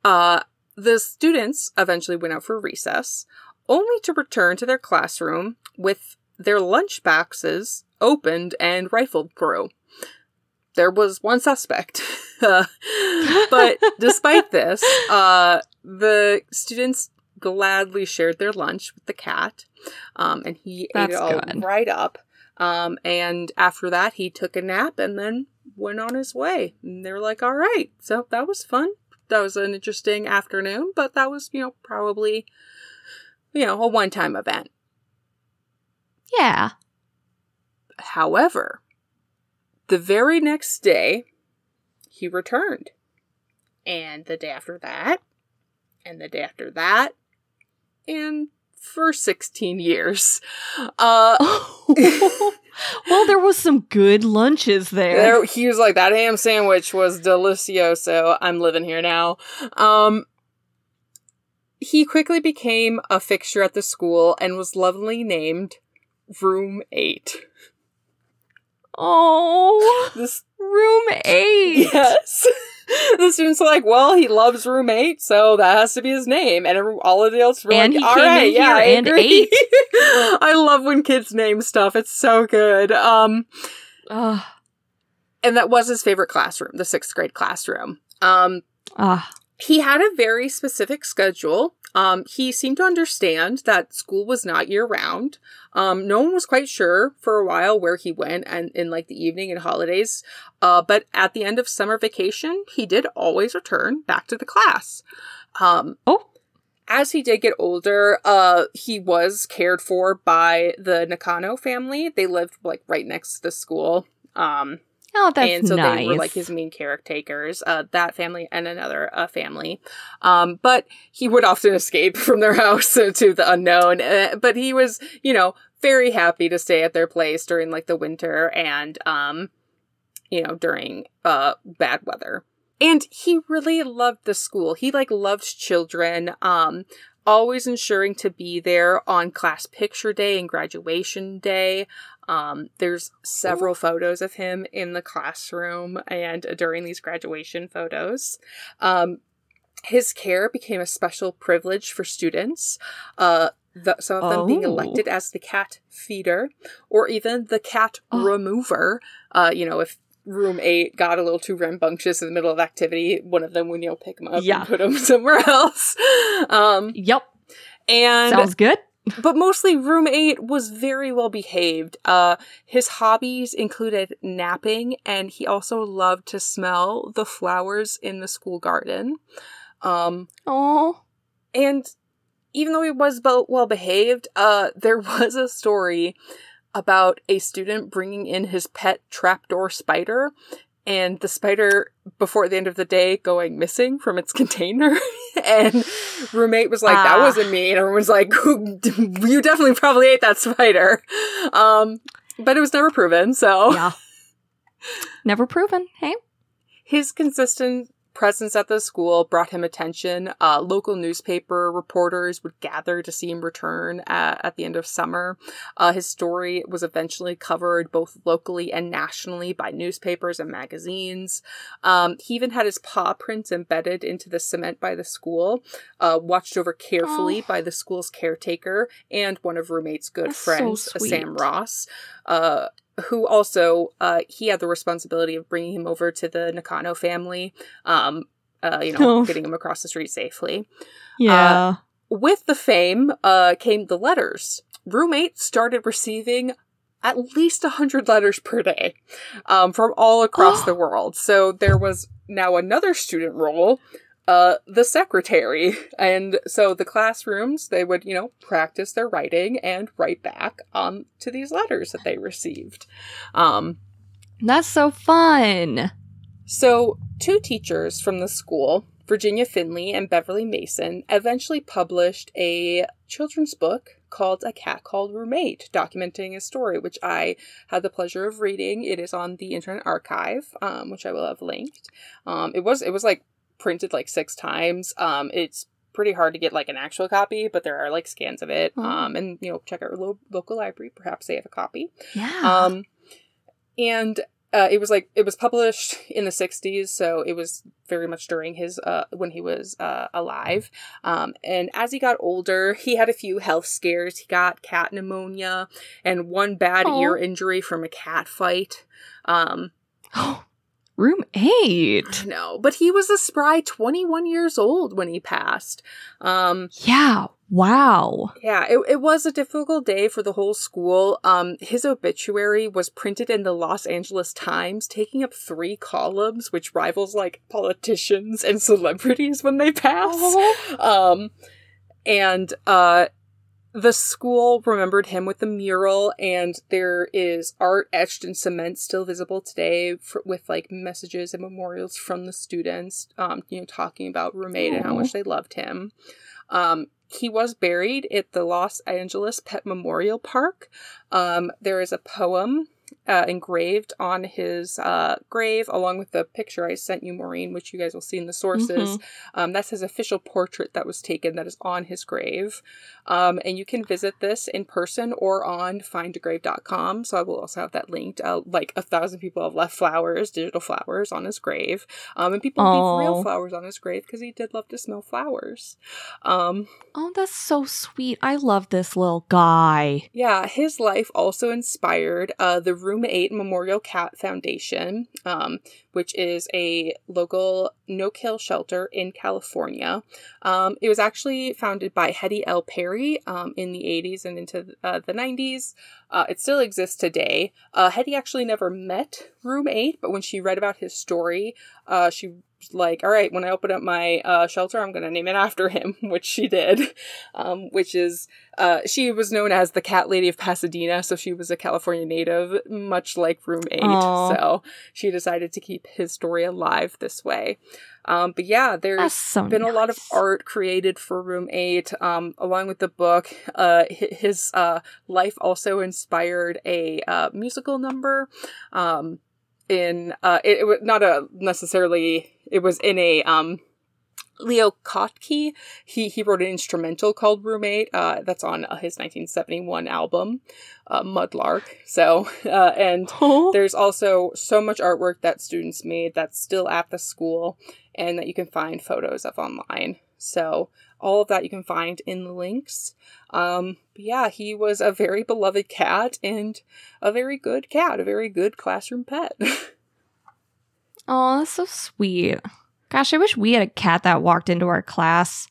uh, the students eventually went out for recess, only to return to their classroom with their lunch boxes opened and rifled through. There was one suspect. but despite this, uh, the students gladly shared their lunch with the cat, um, and he That's ate it all good. right up. Um, and after that, he took a nap and then went on his way. And they were like, all right. So that was fun. That was an interesting afternoon, but that was, you know, probably, you know, a one time event. Yeah. However, the very next day, he returned. And the day after that, and the day after that, and for 16 years. Uh, well, there was some good lunches there. there. He was like, that ham sandwich was delicioso. I'm living here now. Um, he quickly became a fixture at the school and was lovingly named Room 8. Oh, this room eight. Yes. the students are like, well, he loves Room 8, so that has to be his name. And all of the adults were and like, all right, yeah, I and agree. eight. I love when kids name stuff. It's so good. Um, uh. and that was his favorite classroom, the sixth grade classroom. Um, uh. He had a very specific schedule. Um, he seemed to understand that school was not year round. Um, no one was quite sure for a while where he went and in like the evening and holidays. Uh, but at the end of summer vacation, he did always return back to the class. Um, oh. As he did get older, uh, he was cared for by the Nakano family. They lived like right next to the school. Um, Oh, that's And so nice. they were like his main caretakers, uh, that family and another uh, family. Um, but he would often escape from their house to the unknown. Uh, but he was, you know, very happy to stay at their place during like the winter and, um, you know, during uh, bad weather. And he really loved the school. He like loved children. Um, always ensuring to be there on class picture day and graduation day. Um, there's several Ooh. photos of him in the classroom and during these graduation photos. Um, his care became a special privilege for students. Uh, the, some of them oh. being elected as the cat feeder or even the cat oh. remover. Uh, you know, if room eight got a little too rambunctious in the middle of activity, one of them would, you know, pick him up yeah. and put him somewhere else. Um, yep. And sounds good but mostly room 8 was very well behaved. Uh, his hobbies included napping, and he also loved to smell the flowers in the school garden. Um, oh. And even though he was well behaved, uh, there was a story about a student bringing in his pet trapdoor spider and the spider before the end of the day going missing from its container. And Room 8 was like that ah. wasn't me. And everyone's like you definitely probably ate that spider. Um but it was never proven so. Yeah. Never proven. Hey. His consistent presence at the school brought him attention. Uh, local newspaper reporters would gather to see him return at, at the end of summer. Uh, his story was eventually covered both locally and nationally by newspapers and magazines. Um, he even had his paw prints embedded into the cement by the school, uh, watched over carefully oh. by the school's caretaker and one of Room 8's good That's friends, so Sam Ross. Who also uh, he had the responsibility of bringing him over to the Nakano family, um, uh, you know, oh. getting him across the street safely. Yeah. Uh, with the fame uh, came the letters. Room 8 started receiving at least 100 letters per day um, from all across the world. So there was now another student role uh, the secretary. And so the classrooms, they would, you know, practice their writing and write back um, to these letters that they received. Um, That's so fun. So, two teachers from the school, Virginia Finley and Beverly Mason, eventually published a children's book called A Cat Called Room 8, documenting a story, which I had the pleasure of reading. It is on the Internet Archive, um, which I will have linked. Um, it was it was like printed like six times. Um, it's pretty hard to get like an actual copy, but there are like scans of it. Oh. Um, and you know, check our lo- local library. Perhaps they have a copy. Yeah. Um, and uh, it was like it was published in the 60s so it was very much during his uh, when he was uh, alive um, and as he got older he had a few health scares he got cat pneumonia and one bad Aw. ear injury from a cat fight um, Room eight. no but he was a spry 21 years old when he passed um, Yeah. Wow. Yeah, it, it was a difficult day for the whole school. Um, his obituary was printed in the Los Angeles Times, taking up three columns, which rivals like politicians and celebrities when they pass. Um, and uh, the school remembered him with a mural, and there is art etched in cement still visible today for, with like messages and memorials from the students, um, you know, talking about Room 8 and how much they loved him. Um, he was buried at the Los Angeles Pet Memorial Park. Um, there is a poem uh, engraved on his uh, grave, along with the picture I sent you, Maureen, which you guys will see in the sources. Mhm. Um, that's his official portrait that was taken that is on his grave. Um, and you can visit this in person or on findagrave.com. So I will also have that linked. Uh, like a thousand people have left flowers, digital flowers on his grave. Um, and people Aw. leave real flowers on his grave because he did love to smell flowers. Um, Oh, that's so sweet. I love this little guy. Yeah, his life also inspired uh, the Room 8 Memorial Cat Foundation, um, which is a local no kill shelter in California. Um, it was actually founded by Hetty L. Perry um, in the 80s and into uh, the 90s. Uh, it still exists today. Uh, Hetty actually never met Room 8, but when she read about his story, uh, she like, all right, when I open up my uh, shelter, I'm going to name it after him, which she did, um, which is uh, she was known as the Cat Lady of Pasadena, so she was a California native, much like Room 8. Aw. So she decided to keep his story alive this way. Um, but yeah, there's so been a lot of art created for Room 8, um, along with the book. Uh, his uh, life also inspired a uh, musical number. Um, in uh, it, it was not a necessarily. It was in a um, Leo Kottke, He he wrote an instrumental called Room 8. Uh, that's on uh, his 1971 album, uh, Mudlark. So uh, and Oh. there's also so much artwork that students made that's still at the school and that you can find photos of online. So all of that you can find in the links. Um, but yeah, he was a very beloved cat and a very good cat, a very good classroom pet. Oh, that's so sweet. Gosh, I wish we had a cat that walked into our class.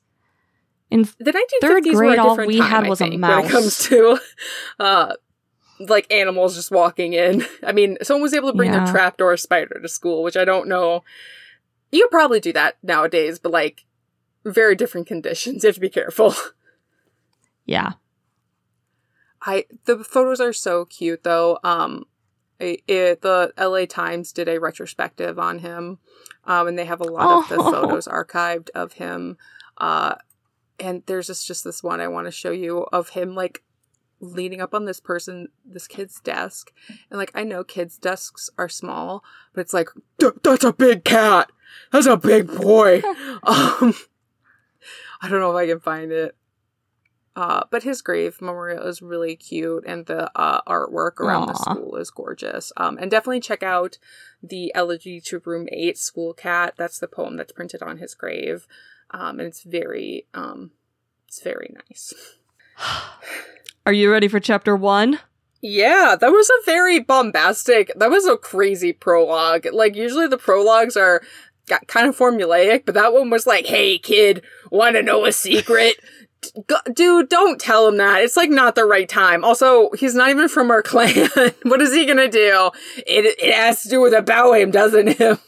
In the 1950s Third grade, all we time, had was a mouse. when it comes to uh, like animals just walking in. I mean, someone was able to bring Yeah. their trapdoor spider to school, which I don't know. You could probably do that nowadays, but like very different conditions. You have to be careful. yeah. I the photos are so cute though. Um, it, it- the L.A. Times did a retrospective on him, um, and they have a lot of the Oh. photos archived of him. Uh, and there's just just this one I want to show you of him like leaning up on this person, this kid's desk, and like I know kids' desks are small, but it's like "Th- that's a big cat. That's a big boy. um, I don't know if I can find it. Uh, but his grave memorial is really cute, and the uh, artwork around the school is gorgeous. Um, and definitely check out the Elegy to Room Eight School Cat. That's the poem that's printed on his grave, um, and it's very, um, it's very nice. Are you ready for chapter one? Yeah, that was a very bombastic. That was a crazy prologue. Like usually the prologues are got kind of formulaic, but that one was like, "Hey kid, want to know a secret?" Dude, don't tell him that. It's like not the right time. Also, he's not even from our clan. what is he gonna do? It it has to do with about him, doesn't it?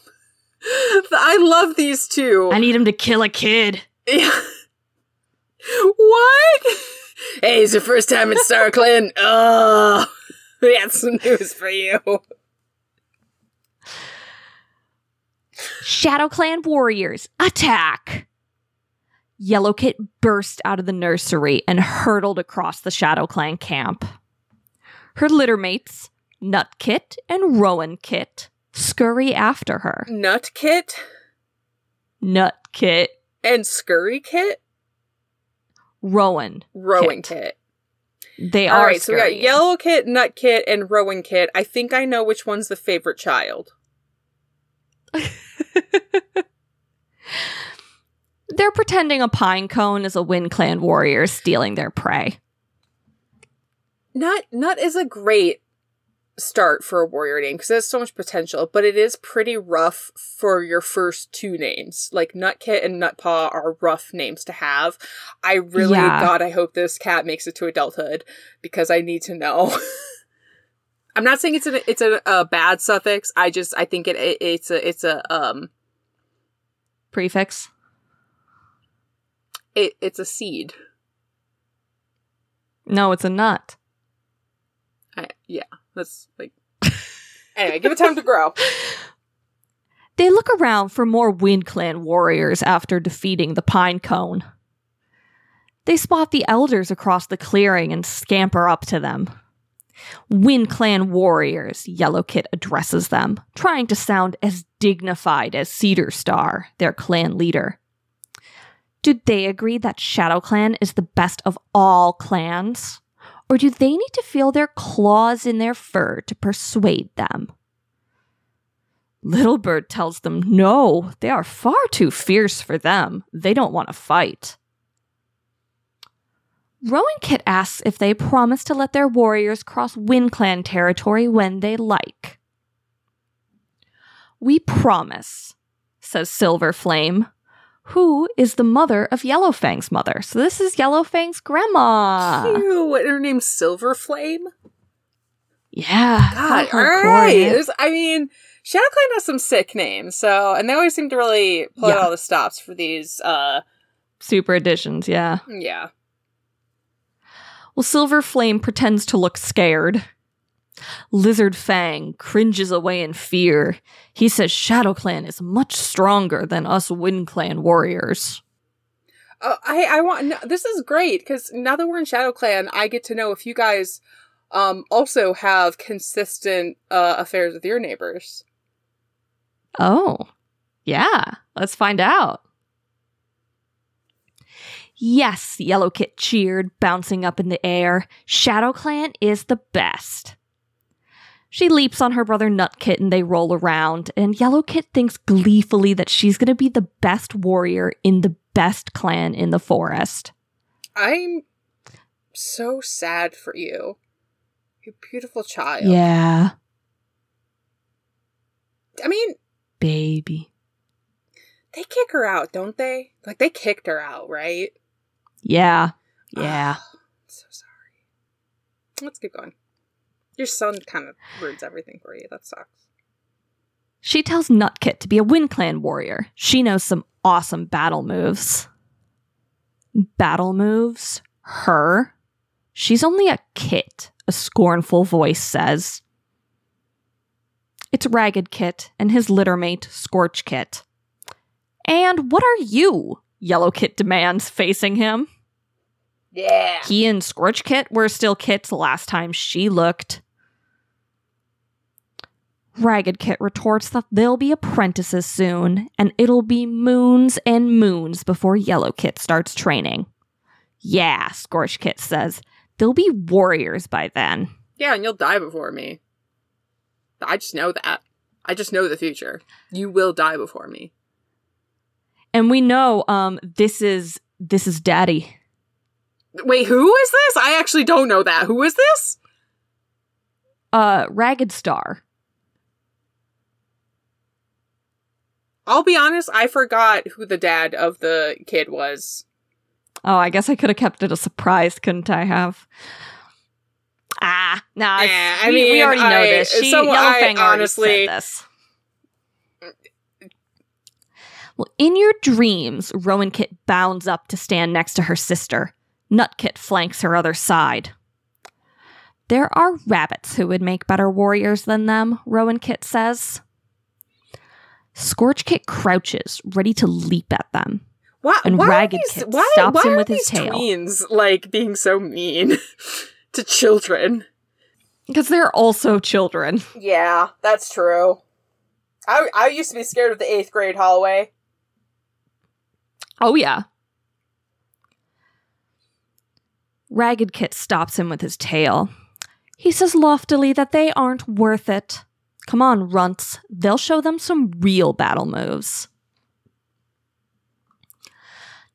I love these two. I need him to kill a kid. Yeah. what? Hey, it's your first time in Star Clan. Oh, that's some news for you. Shadow Clan warriors, attack! Yellow Kit burst out of the nursery and hurtled across the Shadow Clan camp. Her litter mates, Nut Kit and Rowan Kit, scurry after her. Nut Kit? Nut Kit, And Scurry Kit, Rowan. Rowan Kit. Kit. They All are right, so we got. Yellow Kit, Nut Kit, and Rowan Kit. I think I know which one's the favorite child. They're pretending a pine cone is a Wind Clan warrior stealing their prey. Nut Nut is a great start for a warrior name because it has so much potential, but it is pretty rough for your first two names. Like Nutkit and Nutpaw are rough names to have. I really, Yeah. God, I hope this cat makes it to adulthood because I need to know. I'm not saying it's a it's a, a bad suffix. I just I think it, it it's a it's a um Prefix. it, it's a seed. No, it's a nut. I, yeah, that's like anyway. Give it time to grow. They look around for more Wind Clan warriors after defeating the pine cone. They spot the elders across the clearing and scamper up to them. Wind Clan warriors, Yellow Kit addresses them, trying to sound as dignified as Cedar Star, their clan leader. Do they agree that Shadow Clan is the best of all clans? Or do they need to feel their claws in their fur to persuade them? Little Bird tells them no, they are far too fierce for them. They don't want to fight. Rowan Kit asks if they promise to let their warriors cross Wind Clan territory when they like. We promise, says Silver Flame, who is the mother of Yellowfang's mother. So this is Yellowfang's grandma. Cute. And her name's Silver Flame. Yeah. God, all right. it is. It was- I mean, Shadow Clan has some sick names, so and they always seem to really pull out all the stops for these. uh Super editions, yeah. Yeah, Well, Silver Flame pretends to look scared. Lizard Fang cringes away in fear. He says Shadow Clan is much stronger than us Wind Clan warriors. uh, I I want no, this is great because now that we're in Shadow Clan, I get to know if you guys um also have consistent uh affairs with your neighbors. Oh, yeah. Let's find out. Yes, Yellow Kit cheered, bouncing up in the air. Shadow Clan is the best. She leaps on her brother Nut Kit and they roll around, and Yellow Kit thinks gleefully that she's going to be the best warrior in the best clan in the forest. I'm so sad for you, you beautiful child. Yeah, I mean, baby. they kick her out, don't they? Like they kicked her out, right? Yeah, yeah. so sorry. Let's keep going. Your son kind of ruins everything for you. That sucks. She tells Nutkit to be a Wind Clan warrior. She knows some awesome battle moves. Battle moves? Her? She's only a kit, a scornful voice says. It's Ragged Kit and his littermate, Scorch Kit. And what are you? Yellow Kit demands, facing him. Yeah. He and Scorch Kit were still kits last time she looked. Ragged Kit retorts that they'll be apprentices soon, and it'll be moons and moons before Yellow Kit starts training. Yeah, Scorch Kit says, they'll be warriors by then. Yeah, and you'll die before me. I just know that. I just know the future. You will die before me. And we know um this is this is Daddy. Wait, who is this? I actually don't know that. Who is this? Uh Ragged Star. I'll be honest, I forgot who the dad of the kid was. Oh, I guess I could have kept it a surprise, couldn't I have? Ah, nah. Eh, I we, we mean, already know this. She, I Yellowfang already honestly- said this. Well, in your dreams, Rowan Kit bounds up to stand next to her sister. Nutkit flanks her other side. There are rabbits who would make better warriors than them, Rowan Kit says. Scorch Kit crouches, ready to leap at them. Why, And why Ragged these, Kit why, stops why him are with his tail. tweens like being so mean to children? Because they're also children. Yeah, that's true. I I used to be scared of the eighth grade hallway. Oh, yeah. Ragged Kit stops him with his tail. He says loftily that they aren't worth it. Come on, runts. They'll show them some real battle moves.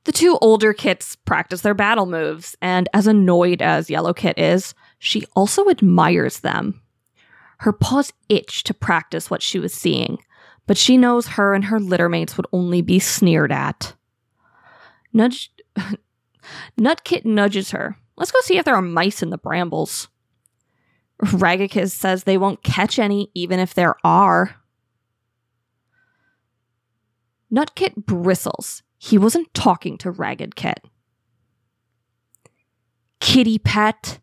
The two older kits practice their battle moves, and as annoyed as Yellow Kit is, she also admires them. Her paws itch to practice what she was seeing, but she knows her and her littermates would only be sneered at. Nutkit nudges her. Let's go see if there are mice in the brambles. Ragged says they won't catch any even if there are. Nutkit bristles. He wasn't talking to Ragged Kit. Kitty pet.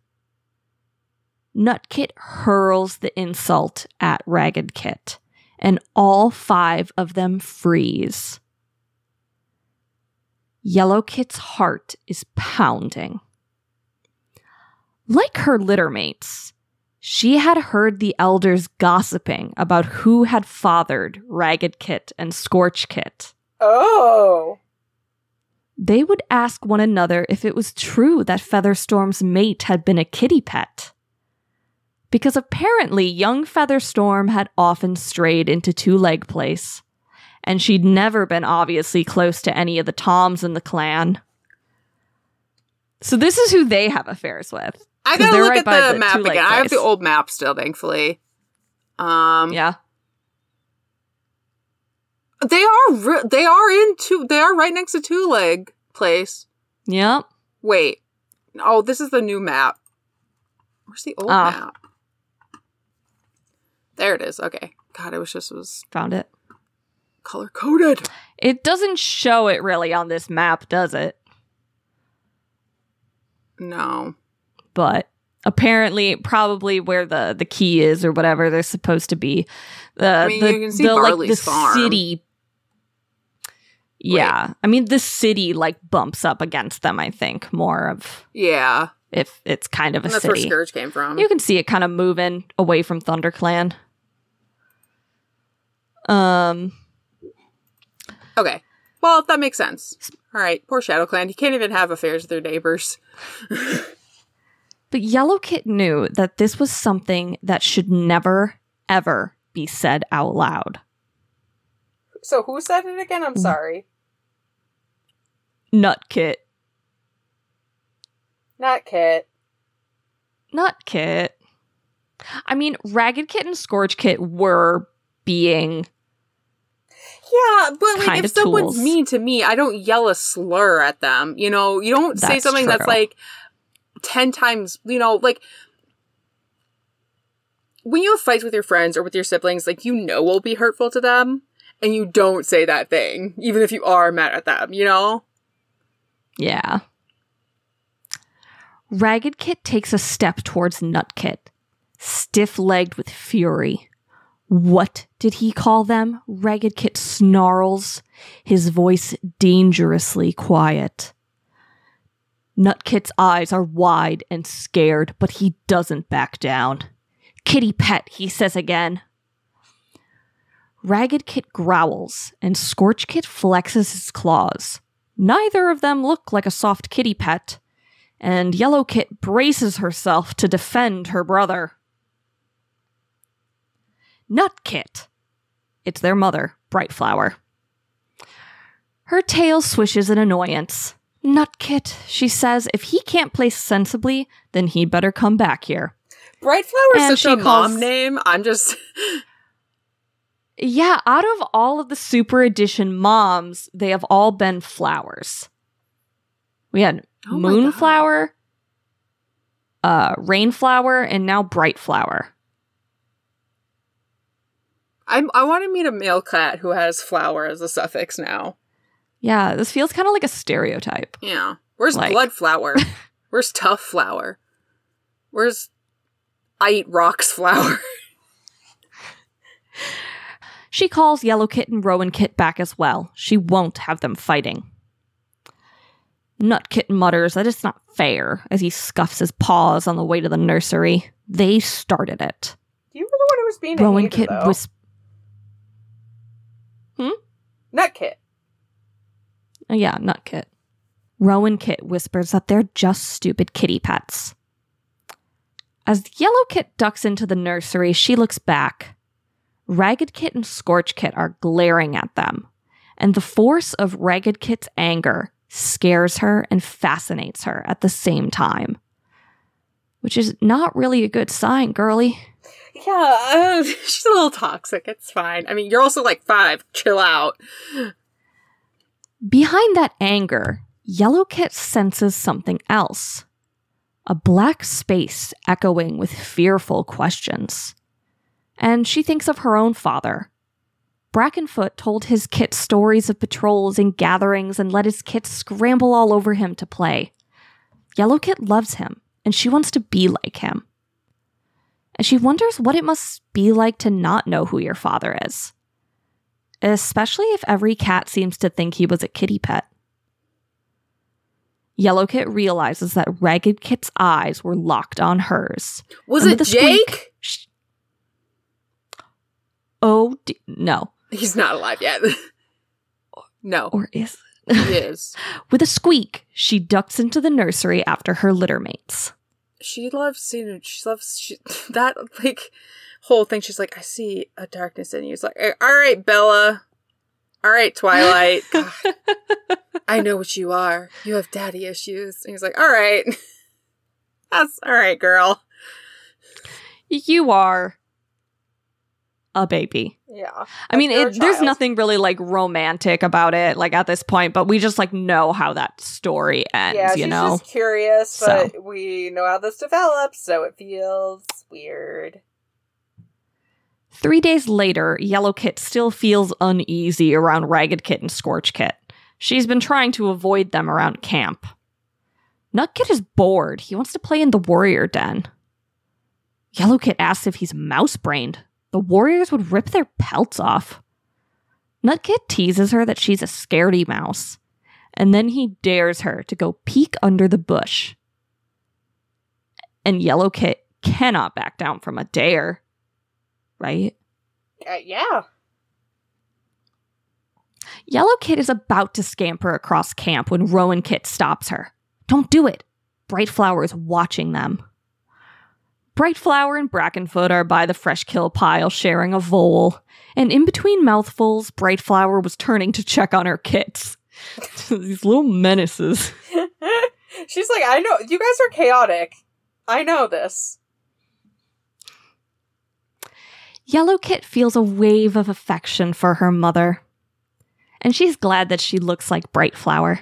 Nutkit hurls the insult at Ragged Kit, and all five of them freeze. Yellow Kit's heart is pounding. Like her littermates, she had heard the elders gossiping about who had fathered Ragged Kit and Scorch Kit. Oh. They would ask one another if it was true that Featherstorm's mate had been a kitty pet. Because apparently, young Featherstorm had often strayed into Two Leg Place, and she'd never been obviously close to any of the Toms in the clan. So, this is who they have affairs with. I gotta look right at the, the map again. I have the old map still, thankfully. Um, Yeah. they are re- they are in two. They are right next to Two Leg Place. Yep. Wait, oh, this is the new map. Where's the old Ah. map? There it is. Okay. God, I wish this was Found it. Color coded. It doesn't show it really on this map, does it? No. but apparently probably where the the key is or whatever they're supposed to be the I mean, the, you can see the like the farm. city yeah i mean the city like bumps up against them i think more of Yeah, if it's kind of a and that's where city Scourge came from. you can see it kind of moving away from thunderclan um Okay. Well, that makes sense. All right, poor Shadow Clan. You can't even have affairs with their neighbors. But Yellow Kit knew that this was something that should never, ever be said out loud. So who said it again? I'm sorry. Nut Kit. Not Kit. Nut Kit. I mean, Ragged Kit and Scourge Kit were being. Yeah, but like if someone's tools. mean to me, I don't yell a slur at them. You know, you don't say That's something that's like ten times. You know, like when you have fights with your friends or with your siblings, like you know will be hurtful to them, and you don't say that thing, even if you are mad at them. You know. Yeah. Ragged Kit takes a step towards Nut Kit, stiff legged with fury. What did he call them? Ragged Kit snarls, his voice dangerously quiet. Nutkit's eyes are wide and scared, but he doesn't back down. Kitty pet, he says again. Ragged Kit growls, and Scorch Kit flexes his claws. Neither of them look like a soft kitty pet, and Yellow Kit braces herself to defend her brother. Nut Kit. It's their mother, Brightflower. Her tail swishes in annoyance. Nutkit, she says, if he can't play sensibly, then he'd better come back here. Bright Flower And is such a calls- mom name. I'm just Yeah, out of all of the Super Edition moms, they have all been flowers. We had Oh. Moonflower, uh, Rainflower, and now Bright Flower. I'm, I want to meet a male cat who has flower as a suffix now. Yeah, this feels kind of like a stereotype. Yeah. Where's Like- blood flower? Where's tough flower? Where's I eat rocks flower? She calls Yellow Kit and Rowan Kit back as well. She won't have them fighting. Nut Kit mutters that it's not fair as he scuffs his paws on the way to the nursery. They started it. You were the one who was being Rowan Kit whis- Nut Kit. Oh, yeah, Nut Kit. Rowan Kit whispers that they're just stupid kitty pets. As Yellow Kit ducks into the nursery, she looks back. Ragged Kit and Scorch Kit are glaring at them, and the force of Ragged Kit's anger scares her and fascinates her at the same time. Which is not really a good sign, girly. Yeah, uh, she's a little toxic. It's fine. I mean, you're also like five. Chill out. Behind that anger, Yellow Kit senses something else a black space echoing with fearful questions. And she thinks of her own father. Brackenfoot told his kit stories of patrols and gatherings and let his kit scramble all over him to play. Yellow Kit loves him, and she wants to be like him. And she wonders what it must be like to not know who your father is. Especially if every cat seems to think he was a kitty pet. Yellow Kit realizes that Ragged Kit's eyes were locked on hers. Was it a squeak, Jake? sh- oh, d- no. He's not alive yet. no, Or is. he is. With a squeak, she ducks into the nursery after her litter mates. She loves seeing. She loves she, that like whole thing. She's like, I see a darkness in you. It's like, eh, all right, Bella. All right, Twilight. God, I know what you are. You have daddy issues. And he's like, all right, that's all right, girl. You are a baby. Yeah. I mean, it, there's nothing really like romantic about it, like at this point, but we just like know how that story ends, yeah, you know? just curious, So. but we know how this develops, so it feels weird. Three days later, Yellow Kit still feels uneasy around Ragged Kit and Scorch Kit. She's been trying to avoid them around camp. Nut Kit is bored. He wants to play in the warrior den. Yellow Kit asks if he's mouse brained. The warriors would rip their pelts off. Nut Kit teases her that she's a scaredy mouse, and then he dares her to go peek under the bush. And Yellow Kit cannot back down from a dare. Right? Uh, yeah. Yellow Kit is about to scamper across camp when Rowan Kit stops her. Don't do it. Bright Flower is watching them. Bright Flower and Brackenfoot are by the fresh kill pile sharing a vole, and in between mouthfuls, Brightflower was turning to check on her kits. These little menaces. She's like, I know you guys are chaotic. I know this. Yellow Kit feels a wave of affection for her mother, and she's glad that she looks like Bright Flower.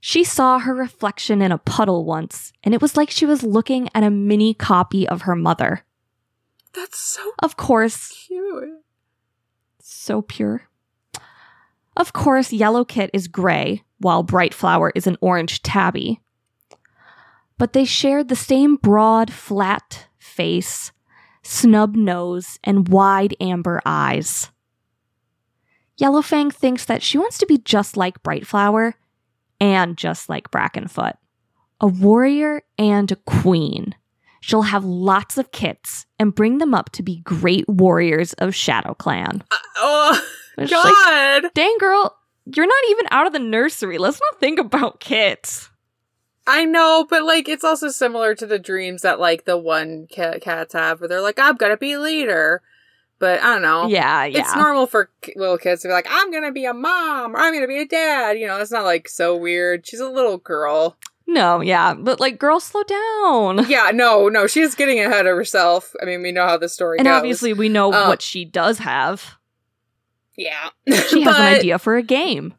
She saw her reflection in a puddle once, and it was like she was looking at a mini copy of her mother. That's so Of course, cute. so pure. Of course, Yellow Kit is gray, while Bright Flower is an orange tabby. But they shared the same broad, flat face, snub nose, and wide amber eyes. Yellowfang thinks that she wants to be just like Bright Flower and just like Brackenfoot. A warrior and a queen. She'll have lots of kits and bring them up to be great warriors of Shadow Clan. Uh, oh It's like, God! dang girl, you're not even out of the nursery. Let's not think about kits. I know, but like it's also similar to the dreams that like the one cat cats have, where they're like, "I'm gonna be leader," but I don't know. Yeah, yeah. It's normal for little kids to be like, "I'm gonna be a mom," or "I'm gonna be a dad." You know, it's not like so weird. She's a little girl. no, yeah, but like, girl, slow down. Yeah, no, no, she's getting ahead of herself. I mean, we know how the story goes. And goes. obviously, we know Uh, what she does have. yeah, She has But an idea for a game.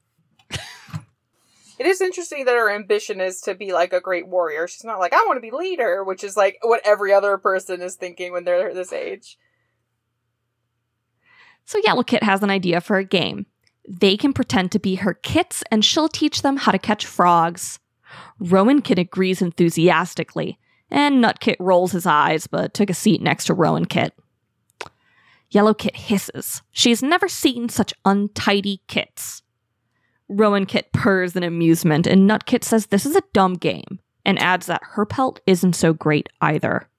It is interesting that her ambition is to be like a great warrior. She's not like I want to be leader, which is like what every other person is thinking when they're this age. So Yellow Kit has an idea for a game. They can pretend to be her kits, and she'll teach them how to catch frogs. Rowan Kit agrees enthusiastically, and Nutkit rolls his eyes, but took a seat next to Rowan Kit. Yellow Kit hisses. She's never seen such untidy kits. Rowan Kit purrs in amusement, and Nutkit says this is a dumb game, and adds that her pelt isn't so great either.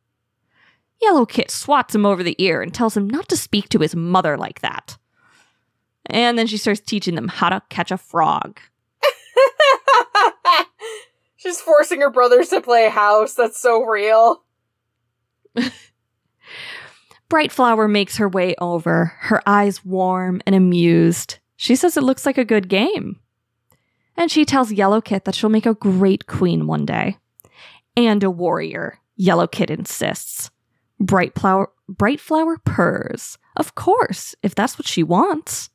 Yellow Kit swats him over the ear and tells him not to speak to his mother like that. And then she starts teaching them how to catch a frog. She's forcing her brothers to play house. That's so real. Bright Flower makes her way over, her eyes warm and amused. She says it looks like a good game. And she tells Yellow Kit that she'll make a great queen one day. And a warrior, Yellow Kit insists. Bright Flower, Bright Flower purrs. Of course, if that's what she wants.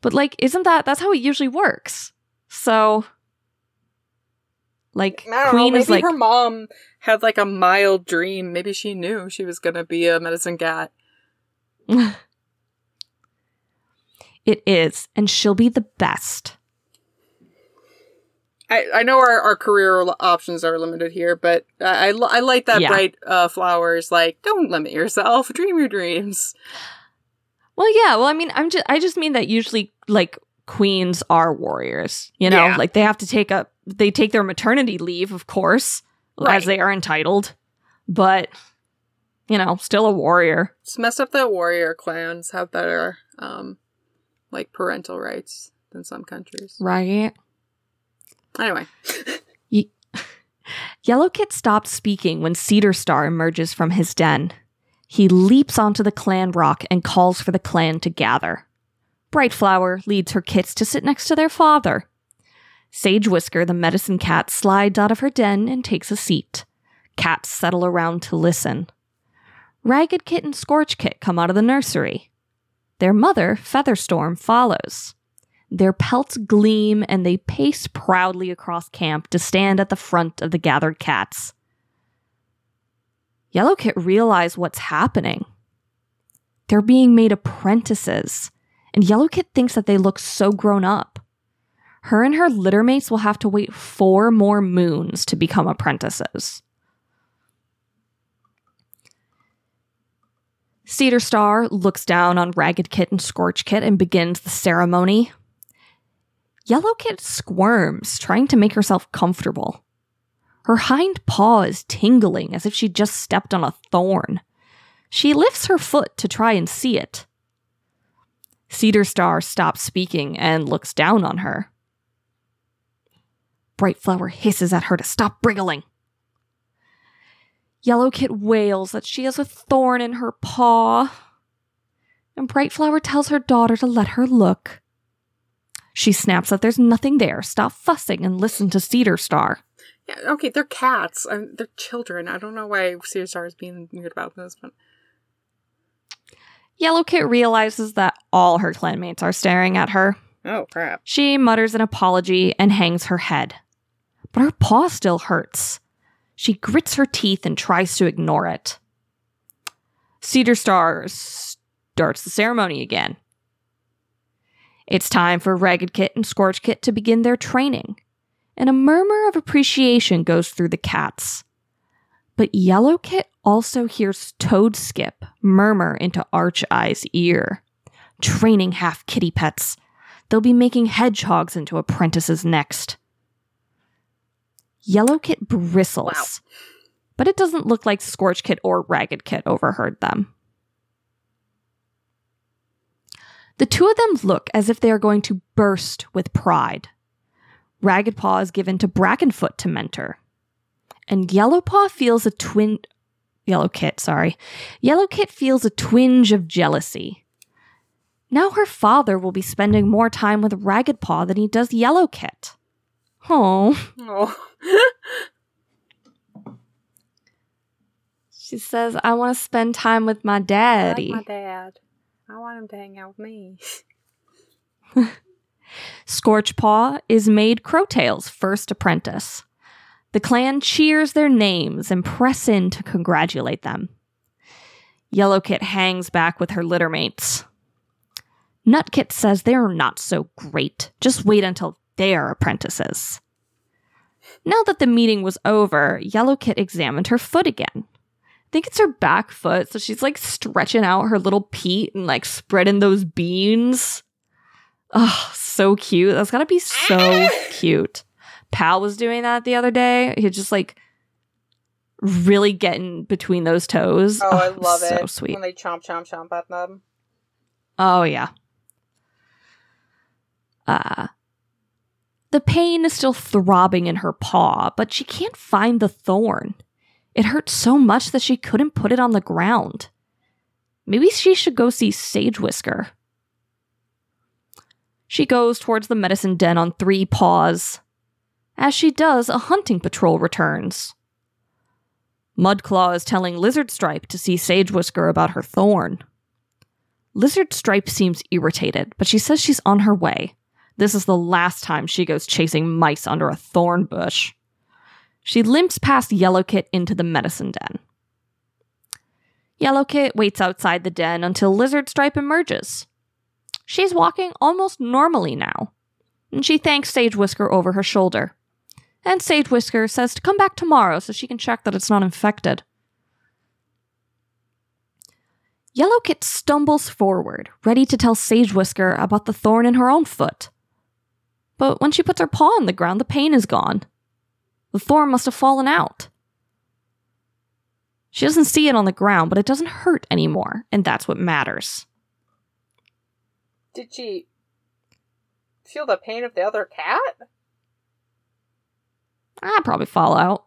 But, like, isn't that, that's how it usually works. So, like, Queen know. is like, her mom had like a mild dream. Maybe she knew she was gonna be a medicine cat. it is, and she'll be the best. I, I know our, our career options are limited here, but I, I, I like that Yeah. bright uh, flowers. Like, don't limit yourself. Dream your dreams. Well, yeah. Well, I mean, I'm just I just mean that usually like queens are warriors. You know, Yeah. like they have to take a they take their maternity leave, of course, Right. as they are entitled. But you know, still a warrior. It's messed up that warrior clans have better, um, like parental rights than some countries. Right. Anyway, Yellow Kit stopped speaking when Cedar Star emerges from his den. He leaps onto the clan rock and calls for the clan to gather. Brightflower leads her kits to sit next to their father. Sage Whisker, the medicine cat, slides out of her den and takes a seat. Cats settle around to listen. Ragged Kit and Scorch Kit come out of the nursery. Their mother, Featherstorm, follows. Their pelts gleam and they pace proudly across camp to stand at the front of the gathered cats. Yellow Kit realize what's happening. They're being made apprentices, and Yellow Kit thinks that they look so grown up. Her and her littermates will have to wait four more moons to become apprentices. Cedar Star looks down on Ragged Kit and Scorch Kit and begins the ceremony. Yellow Kit squirms, trying to make herself comfortable. Her hind paw is tingling as if she just stepped on a thorn. She lifts her foot to try and see it. Cedar Star stops speaking and looks down on her. Bright Flower hisses at her to stop wriggling. Yellow Kit wails that she has a thorn in her paw. And Bright Flower tells her daughter to let her look. She snaps that there's nothing there. Stop fussing and listen to Cedar Star. yeah, okay, they're cats. Um, they're children. I don't know why Cedar Star is being weird about this, but Yellow Kit realizes that all her clanmates are staring at her. oh crap. She mutters an apology and hangs her head. But her paw still hurts. She grits her teeth and tries to ignore it. Cedar Star starts the ceremony again. It's time for Ragged Kit and Scorch Kit to begin their training, and a murmur of appreciation goes through the cats. But Yellow Kit also hears Toad Skip murmur into Arch Eye's ear. Training half kitty pets. They'll be making hedgehogs into apprentices next. Yellow Kit bristles, Wow. but it doesn't look like Scorch Kit or Ragged Kit overheard them. The two of them look as if they are going to burst with pride. Ragged Paw is given to Brackenfoot to mentor, and Yellow Paw feels a twin. Yellow Kit, sorry. Yellow Kit feels a twinge of jealousy. Now her father will be spending more time with Ragged Paw than he does Yellow Kit. Oh. Oh. She says, I want to spend time with my I daddy. like my dad. I want him to hang out with me. Scorchpaw is made Crowtail's first apprentice. The clan cheers their names and press in to congratulate them. Yellowkit hangs back with her littermates. Nutkit says they're not so great. Just wait until they're apprentices. Now that the meeting was over, Yellowkit examined her foot again. I think it's her back foot, so she's like stretching out her little peat and like spreading those beans. Oh, so cute. That's gotta be so cute. Pal was doing that the other day. He just like really getting between those toes. Oh, I love so it. So sweet. When they chomp, chomp, chomp at them. Oh yeah. Uh, the pain is still throbbing in her paw, but she can't find the thorn. It hurt so much that she couldn't put it on the ground. Maybe she should go see Sage Whisker. She goes towards the medicine den on three paws. As she does, a hunting patrol returns. Mudclaw is telling Lizard Stripe to see Sage Whisker about her thorn. Lizard Stripe seems irritated, but she says she's on her way. This is the last time she goes chasing mice under a thorn bush. She limps past Yellowkit into the medicine den. Yellowkit waits outside the den until Lizard Stripe emerges. She's walking almost normally now, and she thanks Sage Whisker over her shoulder. And Sage Whisker says to come back tomorrow so she can check that it's not infected. Yellowkit stumbles forward, ready to tell Sage Whisker about the thorn in her own foot. But when she puts her paw on the ground, the pain is gone. The thorn must have fallen out. She doesn't see it on the ground, but it doesn't hurt anymore, and that's what matters. Did she feel the pain of the other cat? I'd probably fall out.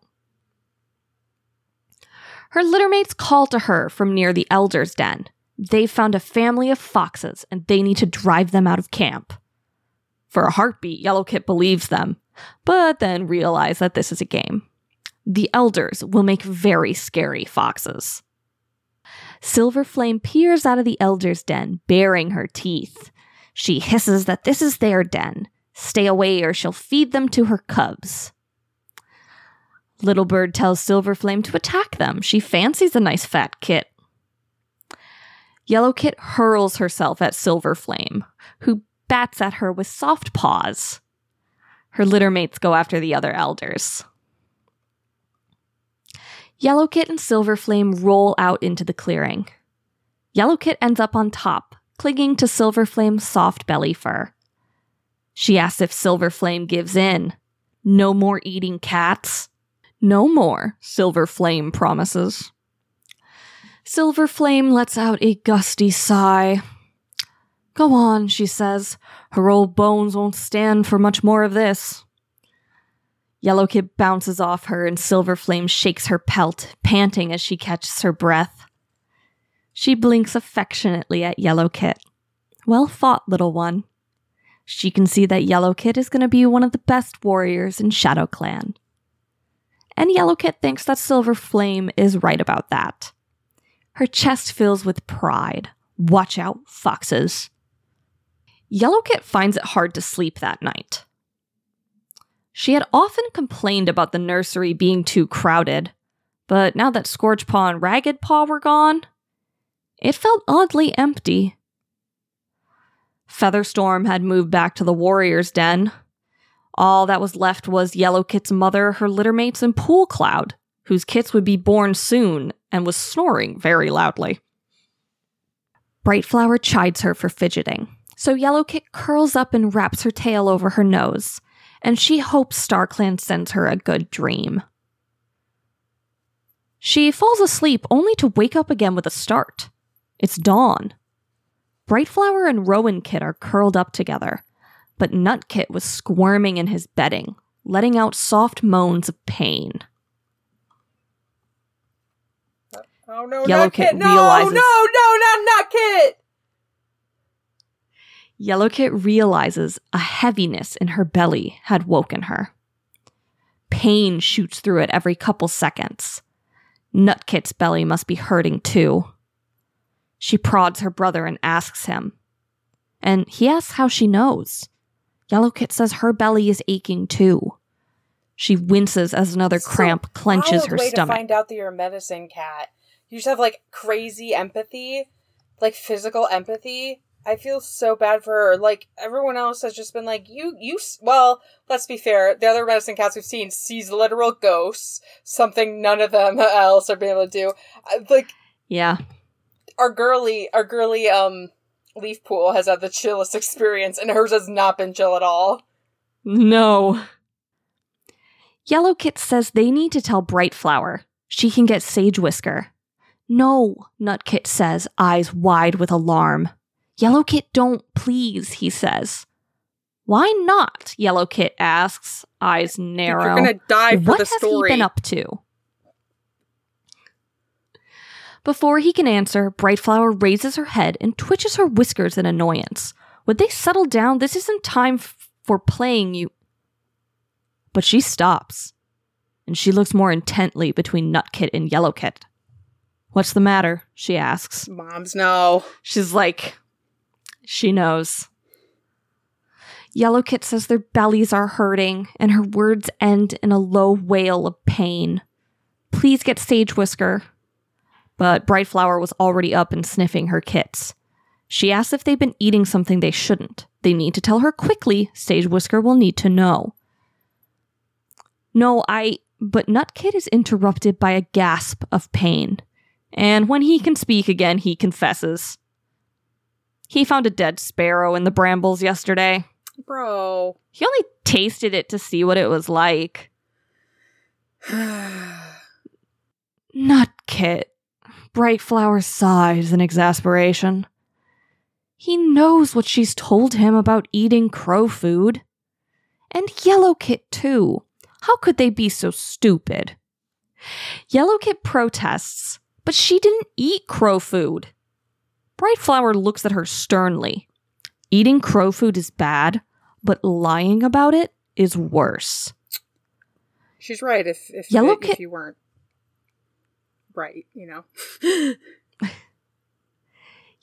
Her littermates call to her from near the elder's den. They've found a family of foxes and they need to drive them out of camp. For a heartbeat, Yellowkit believes them, but then realize that this is a game. The elders will make very scary foxes. Silver Flame peers out of the elder's den, baring her teeth. She hisses that this is their den. Stay away or she'll feed them to her cubs. Little Bird tells Silver Flame to attack them. She fancies a nice fat kit. Yellow Kit hurls herself at Silver Flame, who bats at her with soft paws. Her littermates go after the other elders. Yellowkit and Silverflame roll out into the clearing. Yellowkit ends up on top, clinging to Silverflame's soft belly fur. She asks if Silverflame gives in. No more eating cats. No more, Silverflame promises. Silverflame lets out a gusty sigh. Go on, she says. Her old bones won't stand for much more of this. Yellow Yellowkit bounces off her and Silver Flame shakes her pelt, panting as she catches her breath. She blinks affectionately at Yellowkit. Well fought, little one. She can see that Yellowkit is going to be one of the best warriors in Shadow Clan. And Yellowkit thinks that Silver Flame is right about that. Her chest fills with pride. Watch out, foxes. Yellowkit finds it hard to sleep that night. She had often complained about the nursery being too crowded, but now that Scorchpaw and Ragged Paw were gone, it felt oddly empty. Featherstorm had moved back to the warrior's den. All that was left was Yellowkit's mother, her littermates, and Pool Cloud, whose kits would be born soon and was snoring very loudly. Brightflower chides her for fidgeting, so Yellowkit curls up and wraps her tail over her nose, and she hopes StarClan sends her a good dream. She falls asleep only to wake up again with a start. It's dawn. Brightflower and Rowan Kit are curled up together, but Nutkit was squirming in his bedding, letting out soft moans of pain. Oh no, Yellow not Kit Kit. No, realizes- no, no, not not Kit. Yellowkit realizes a heaviness in her belly had woken her. Pain shoots through it every couple seconds. Nutkit's belly must be hurting too. She prods her brother and asks him. And he asks how she knows. Yellowkit says her belly is aching too. She winces as another So cramp clenches her way stomach. to find out that you're a medicine cat. You just have like crazy empathy, like physical empathy. I feel so bad for her. Like everyone else has just been like, you, you. Well, let's be fair. The other medicine cats we've seen sees literal ghosts, something none of them else are being able to do. Like yeah. our girly, our girly, um, Leafpool has had the chillest experience, and hers has not been chill at all. No. Yellowkit says they need to tell Brightflower. She can get Sage Whisker. No, Nutkit says, eyes wide with alarm. Yellowkit, don't, please, he says. Why not? Yellow Kit asks, eyes narrow. You're gonna die for what the has he been up to? Before he can answer, Brightflower raises her head and twitches her whiskers in annoyance. Would they settle down? This isn't time f- for playing you. But she stops, and she looks more intently between Nutkit and Yellowkit. What's the matter? she asks. Moms no. She's like, she knows. Yellowkit says their bellies are hurting, and her words end in a low wail of pain. Please get Sage Whisker. But Brightflower was already up and sniffing her kits. She asks if they've been eating something they shouldn't. They need to tell her quickly. Sage Whisker will need to know. No, I. But Nutkit is interrupted by a gasp of pain. And when he can speak again, he confesses. He found a dead sparrow in the brambles yesterday. Bro. He only tasted it to see what it was like. Nutkit. Brightflower sighs in exasperation. He knows what she's told him about eating crow food. And Yellowkit, too. How could they be so stupid? Yellowkit protests, but she didn't eat crow food. Brightflower looks at her sternly. Eating crow food is bad, but lying about it is worse. She's right if if, Yellow if you weren't right, you know.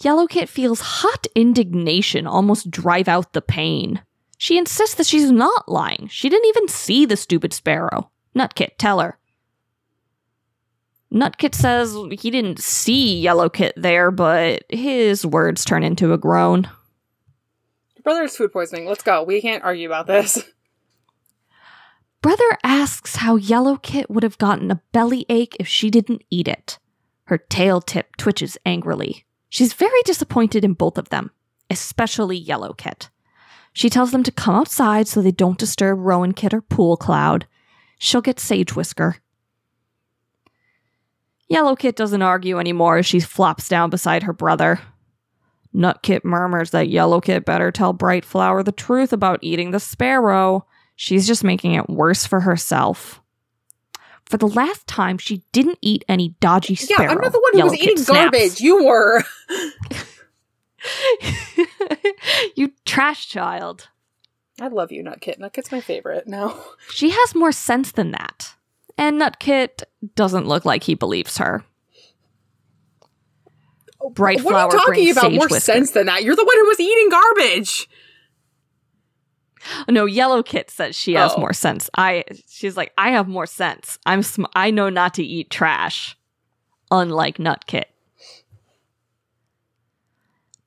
Yellowkit feels hot indignation almost drive out the pain. She insists that she's not lying. She didn't even see the stupid sparrow. Nutkit, tell her. Nutkit says he didn't see Yellowkit there, but his words turn into a groan. Your brother has food poisoning. Let's go. We can't argue about this. Brother asks how Yellowkit would have gotten a belly ache if she didn't eat it. Her tail tip twitches angrily. She's very disappointed in both of them, especially Yellowkit. She tells them to come outside so they don't disturb Rowan Kit or Pool Cloud. She'll get Sage Whisker. Yellowkit doesn't argue anymore as she flops down beside her brother. Nutkit murmurs that Yellowkit better tell Brightflower the truth about eating the sparrow. She's just making it worse for herself. For the last time, she didn't eat any dodgy yeah. I'm not the one who was Yellowkit eating snaps. garbage. You were. you trash child. I love you, Nutkit. Nutkit's my favorite now. She has more sense than that. And Nutkit doesn't look like he believes her. Bright what are you talking about? More Whisker. sense than that. You're the one who was eating garbage. No, Yellow Kit says she has Oh. more sense. I she's like, I have more sense. I'm sm- I know not to eat trash, unlike Nutkit.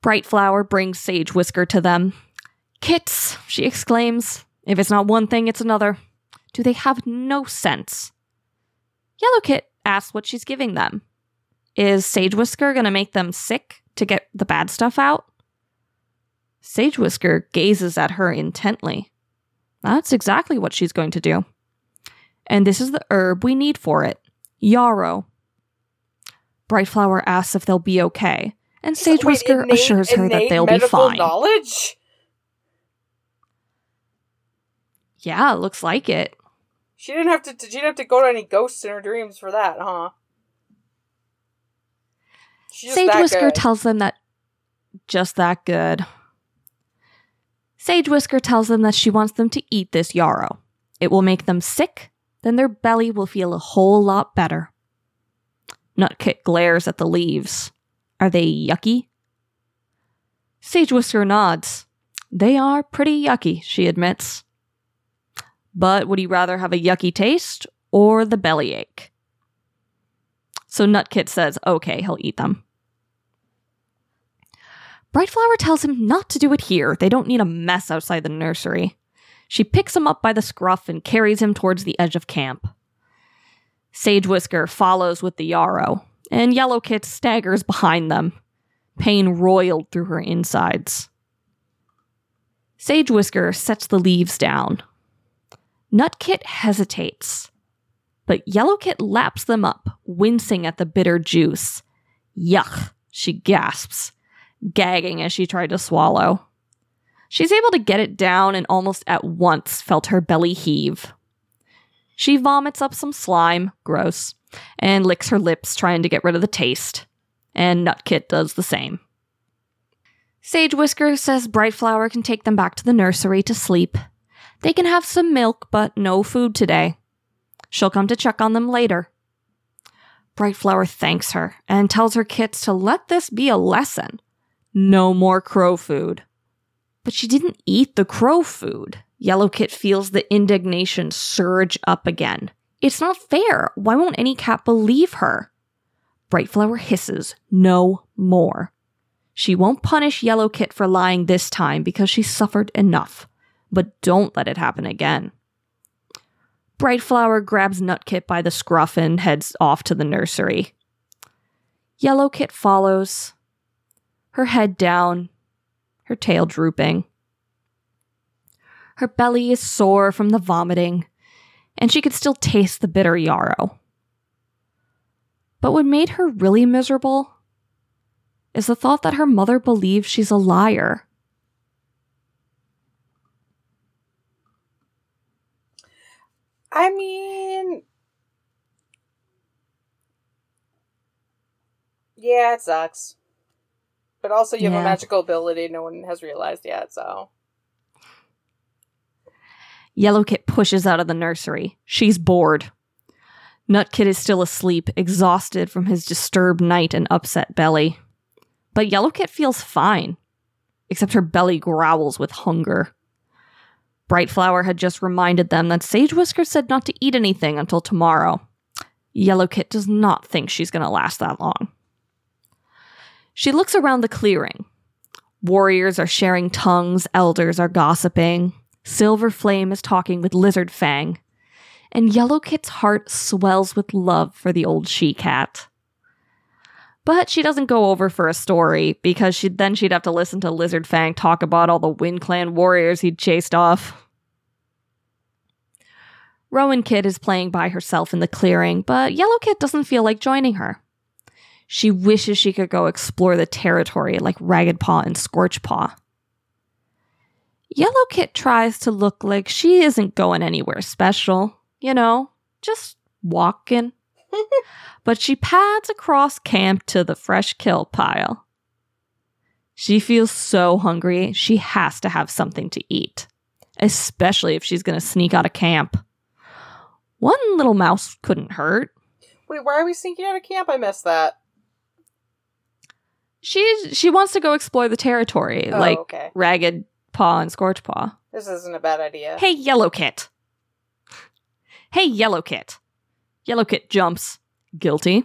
Bright Flower brings Sage Whisker to them. Kits, she exclaims. If it's not one thing, it's another. Do they have no sense? Yellow Kit asks what she's giving them. Is Sage Whisker gonna make them sick to get the bad stuff out? Sage Whisker gazes at her intently. That's exactly what she's going to do. And this is the herb we need for it yarrow. Brightflower asks if they'll be okay, and Sage Wait, Whisker innate- assures her that they'll be fine. Knowledge. Yeah, looks like it. She didn't have to. She didn't have to go to any ghosts in her dreams for that, huh? Sage Whisker good. tells them that just that good. Sage Whisker tells them that she wants them to eat this yarrow. It will make them sick, then their belly will feel a whole lot better. Nutkit glares at the leaves. Are they yucky? Sage Whisker nods. They are pretty yucky, she admits. But would he rather have a yucky taste or the bellyache? So Nutkit says, okay, he'll eat them. Brightflower tells him not to do it here. They don't need a mess outside the nursery. She picks him up by the scruff and carries him towards the edge of camp. Sage Whisker follows with the yarrow, and Yellow Kit staggers behind them, pain roiled through her insides. Sage Whisker sets the leaves down. Nutkit hesitates, but Yellowkit laps them up, wincing at the bitter juice. Yuck, she gasps, gagging as she tried to swallow. She's able to get it down and almost at once felt her belly heave. She vomits up some slime, gross, and licks her lips trying to get rid of the taste. And Nutkit does the same. Sage Whisker says Brightflower can take them back to the nursery to sleep. They can have some milk, but no food today. She'll come to check on them later. Brightflower thanks her and tells her kits to let this be a lesson. No more crow food. But she didn't eat the crow food. Yellow Kit feels the indignation surge up again. It's not fair. Why won't any cat believe her? Brightflower hisses, No more. She won't punish Yellow Kit for lying this time because she suffered enough, but don't let it happen again. Brightflower grabs Nutkit by the scruff and heads off to the nursery. Yellowkit follows, her head down, her tail drooping. Her belly is sore from the vomiting, and she could still taste the bitter yarrow. But what made her really miserable is the thought that her mother believes she's a liar. I mean, yeah, it sucks. But also, you have Yeah. a magical ability no one has realized yet, so. Yellow Kit pushes out of the nursery. She's bored. Nutkit is still asleep, exhausted from his disturbed night and upset belly. But Yellow Kit feels fine, except her belly growls with hunger. Brightflower had just reminded them that Sage Whisker said not to eat anything until tomorrow. Yellow Kit does not think she's going to last that long. She looks around the clearing. Warriors are sharing tongues, elders are gossiping. Silver Flame is talking with Lizard Fang, and Yellow Kit's heart swells with love for the old she cat. But she doesn't go over for a story because she then she'd have to listen to Lizard Fang talk about all the Wind Clan warriors he'd chased off. Rowan Kit is playing by herself in the clearing, but Yellow Kit doesn't feel like joining her. She wishes she could go explore the territory like Ragged Paw and Scorch Paw. Yellow Kit tries to look like she isn't going anywhere special, you know, just walking. But she pads across camp to the fresh kill pile. She feels so hungry, she has to have something to eat, especially if she's going to sneak out of camp. One little mouse couldn't hurt. Wait, why are we sneaking out of camp? I missed that. She she wants to go explore the territory, Oh, like okay. Ragged Paw and Scorch Paw. This isn't a bad idea. Hey, Yellow Kit. Hey, Yellow Kit. Yellow Kit jumps. Guilty.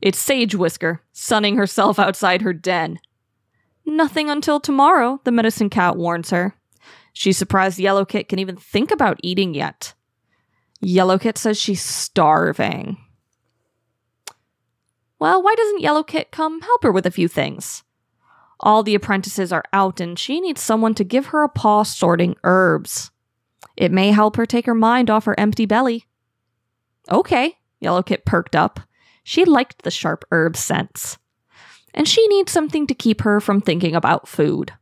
It's Sage Whisker, sunning herself outside her den. Nothing until tomorrow, the medicine cat warns her. She's surprised Yellow Kit can even think about eating yet. Yellow Kit says she's starving. Well, why doesn't Yellow Kit come help her with a few things? All the apprentices are out and she needs someone to give her a paw sorting herbs. It may help her take her mind off her empty belly. Okay, Yellow Kit perked up. She liked the sharp herb scents. And she needs something to keep her from thinking about food.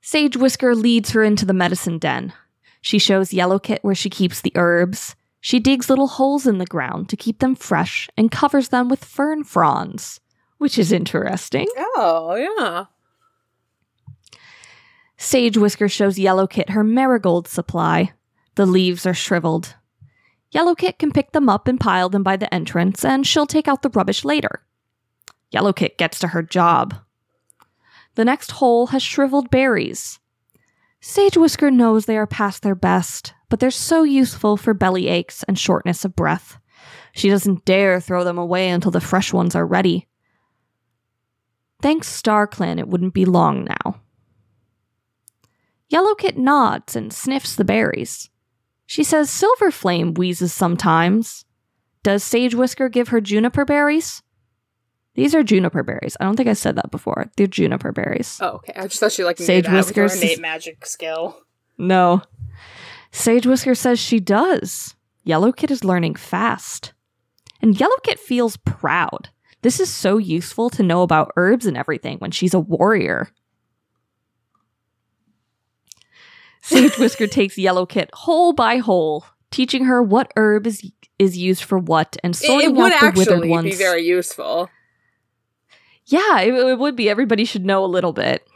Sage Whisker leads her into the medicine den. She shows Yellow Kit where she keeps the herbs. She digs little holes in the ground to keep them fresh and covers them with fern fronds, which is interesting. Oh, yeah. Sage Whisker shows Yellow Kit her marigold supply. The leaves are shriveled. Yellowkit can pick them up and pile them by the entrance, and she'll take out the rubbish later. Yellowkit gets to her job. The next hole has shriveled berries. Sage Whisker knows they are past their best, but they're so useful for belly aches and shortness of breath. She doesn't dare throw them away until the fresh ones are ready. Thanks StarClan, it wouldn't be long now. Yellowkit nods and sniffs the berries. She says Silver Flame wheezes sometimes. Does Sage Whisker give her juniper berries? These are juniper berries. I don't think I said that before. They're juniper berries. Oh, okay. I just thought she like Sage whiskers. innate magic skill. No. Sage Whisker says she does. Yellow Kit is learning fast. And Yellow Kit feels proud. This is so useful to know about herbs and everything when she's a warrior. Sage Whisker takes Yellow Kit hole by hole, teaching her what herb is is used for what and It, it sorting out the withered ones. Would actually be very useful. yeah, it, it would be. Everybody should know a little bit.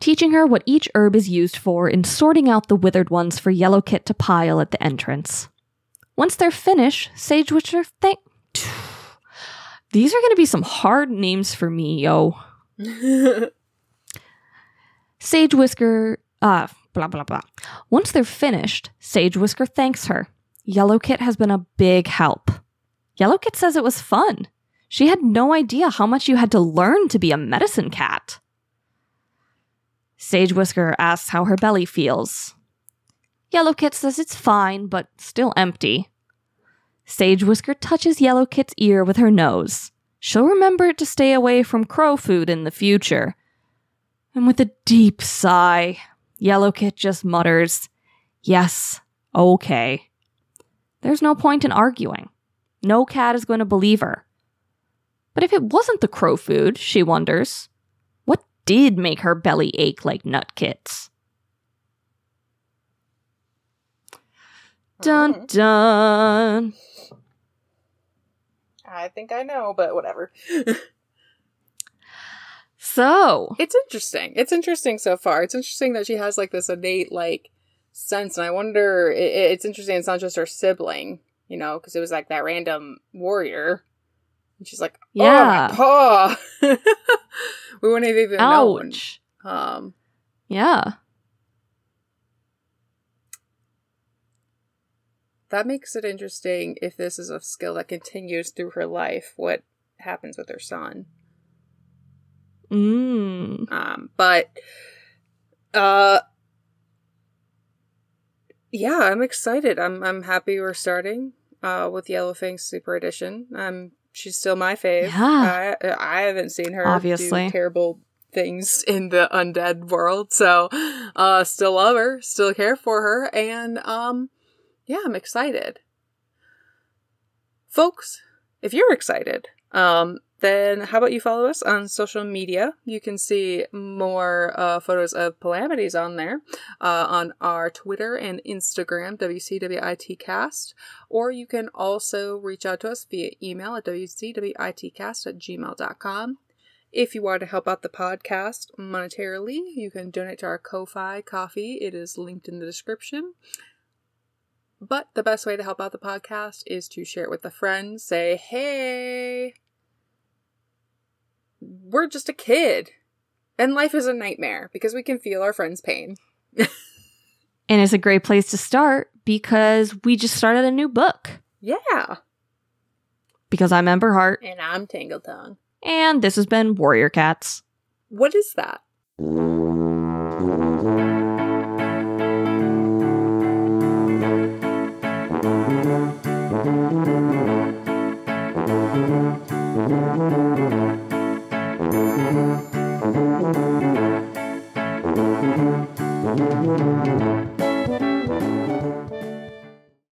Teaching her what each herb is used for and sorting out the withered ones for Yellow Kit to pile at the entrance. Once they're finished, Sage Whisker thank. These are going to be some hard names for me, yo. Sage Whisker, uh, blah, blah, blah. Once they're finished, Sage Whisker thanks her. Yellow Kit has been a big help. Yellow Kit says it was fun. She had no idea how much you had to learn to be a medicine cat. Sage Whisker asks how her belly feels. Yellow Kit says it's fine, but still empty. Sage Whisker touches Yellow Kit's ear with her nose. She'll remember to stay away from crow food in the future. And with a deep sigh, Yellow Kit just mutters, Yes, okay. There's no point in arguing. No cat is going to believe her. But if it wasn't the crow food, she wonders, what did make her belly ache like Nut Kit's? Dun mm. dun. I think I know, but whatever. So, It's interesting. It's interesting so far. It's interesting that she has like this innate like sense, and I wonder. It, it's interesting. It's not just her sibling, you know, because it was like that random warrior, and she's like, Yeah. "Oh, my paw." we wouldn't have even known. Um, Yeah. that makes it interesting if this is a skill that continues through her life. What happens with her son? Mm. Um, but uh yeah, I'm excited. I'm I'm happy we're starting uh with Yellowfang Super Edition. Um she's still my fave. Yeah. I I haven't seen her Obviously. do terrible things in the undead world. So uh still love her, still care for her, and um yeah, I'm excited. Folks, if you're excited, um, then how about you follow us on social media? You can see more uh, photos of calamities on there uh, on our Twitter and Instagram, WCWITcast. Or you can also reach out to us via email at WCWITcast at gmail.com. If you want to help out the podcast monetarily, you can donate to our Ko-Fi coffee. It is linked in the description. But the best way to help out the podcast is to share it with a friend. Say, hey, we're just a kid. And life is a nightmare because we can feel our friends' pain. And it's a great place to start because we just started a new book. Yeah. Because I'm Ember Hart, And I'm Tangle Tongue. and this has been Warrior Cats. What is that?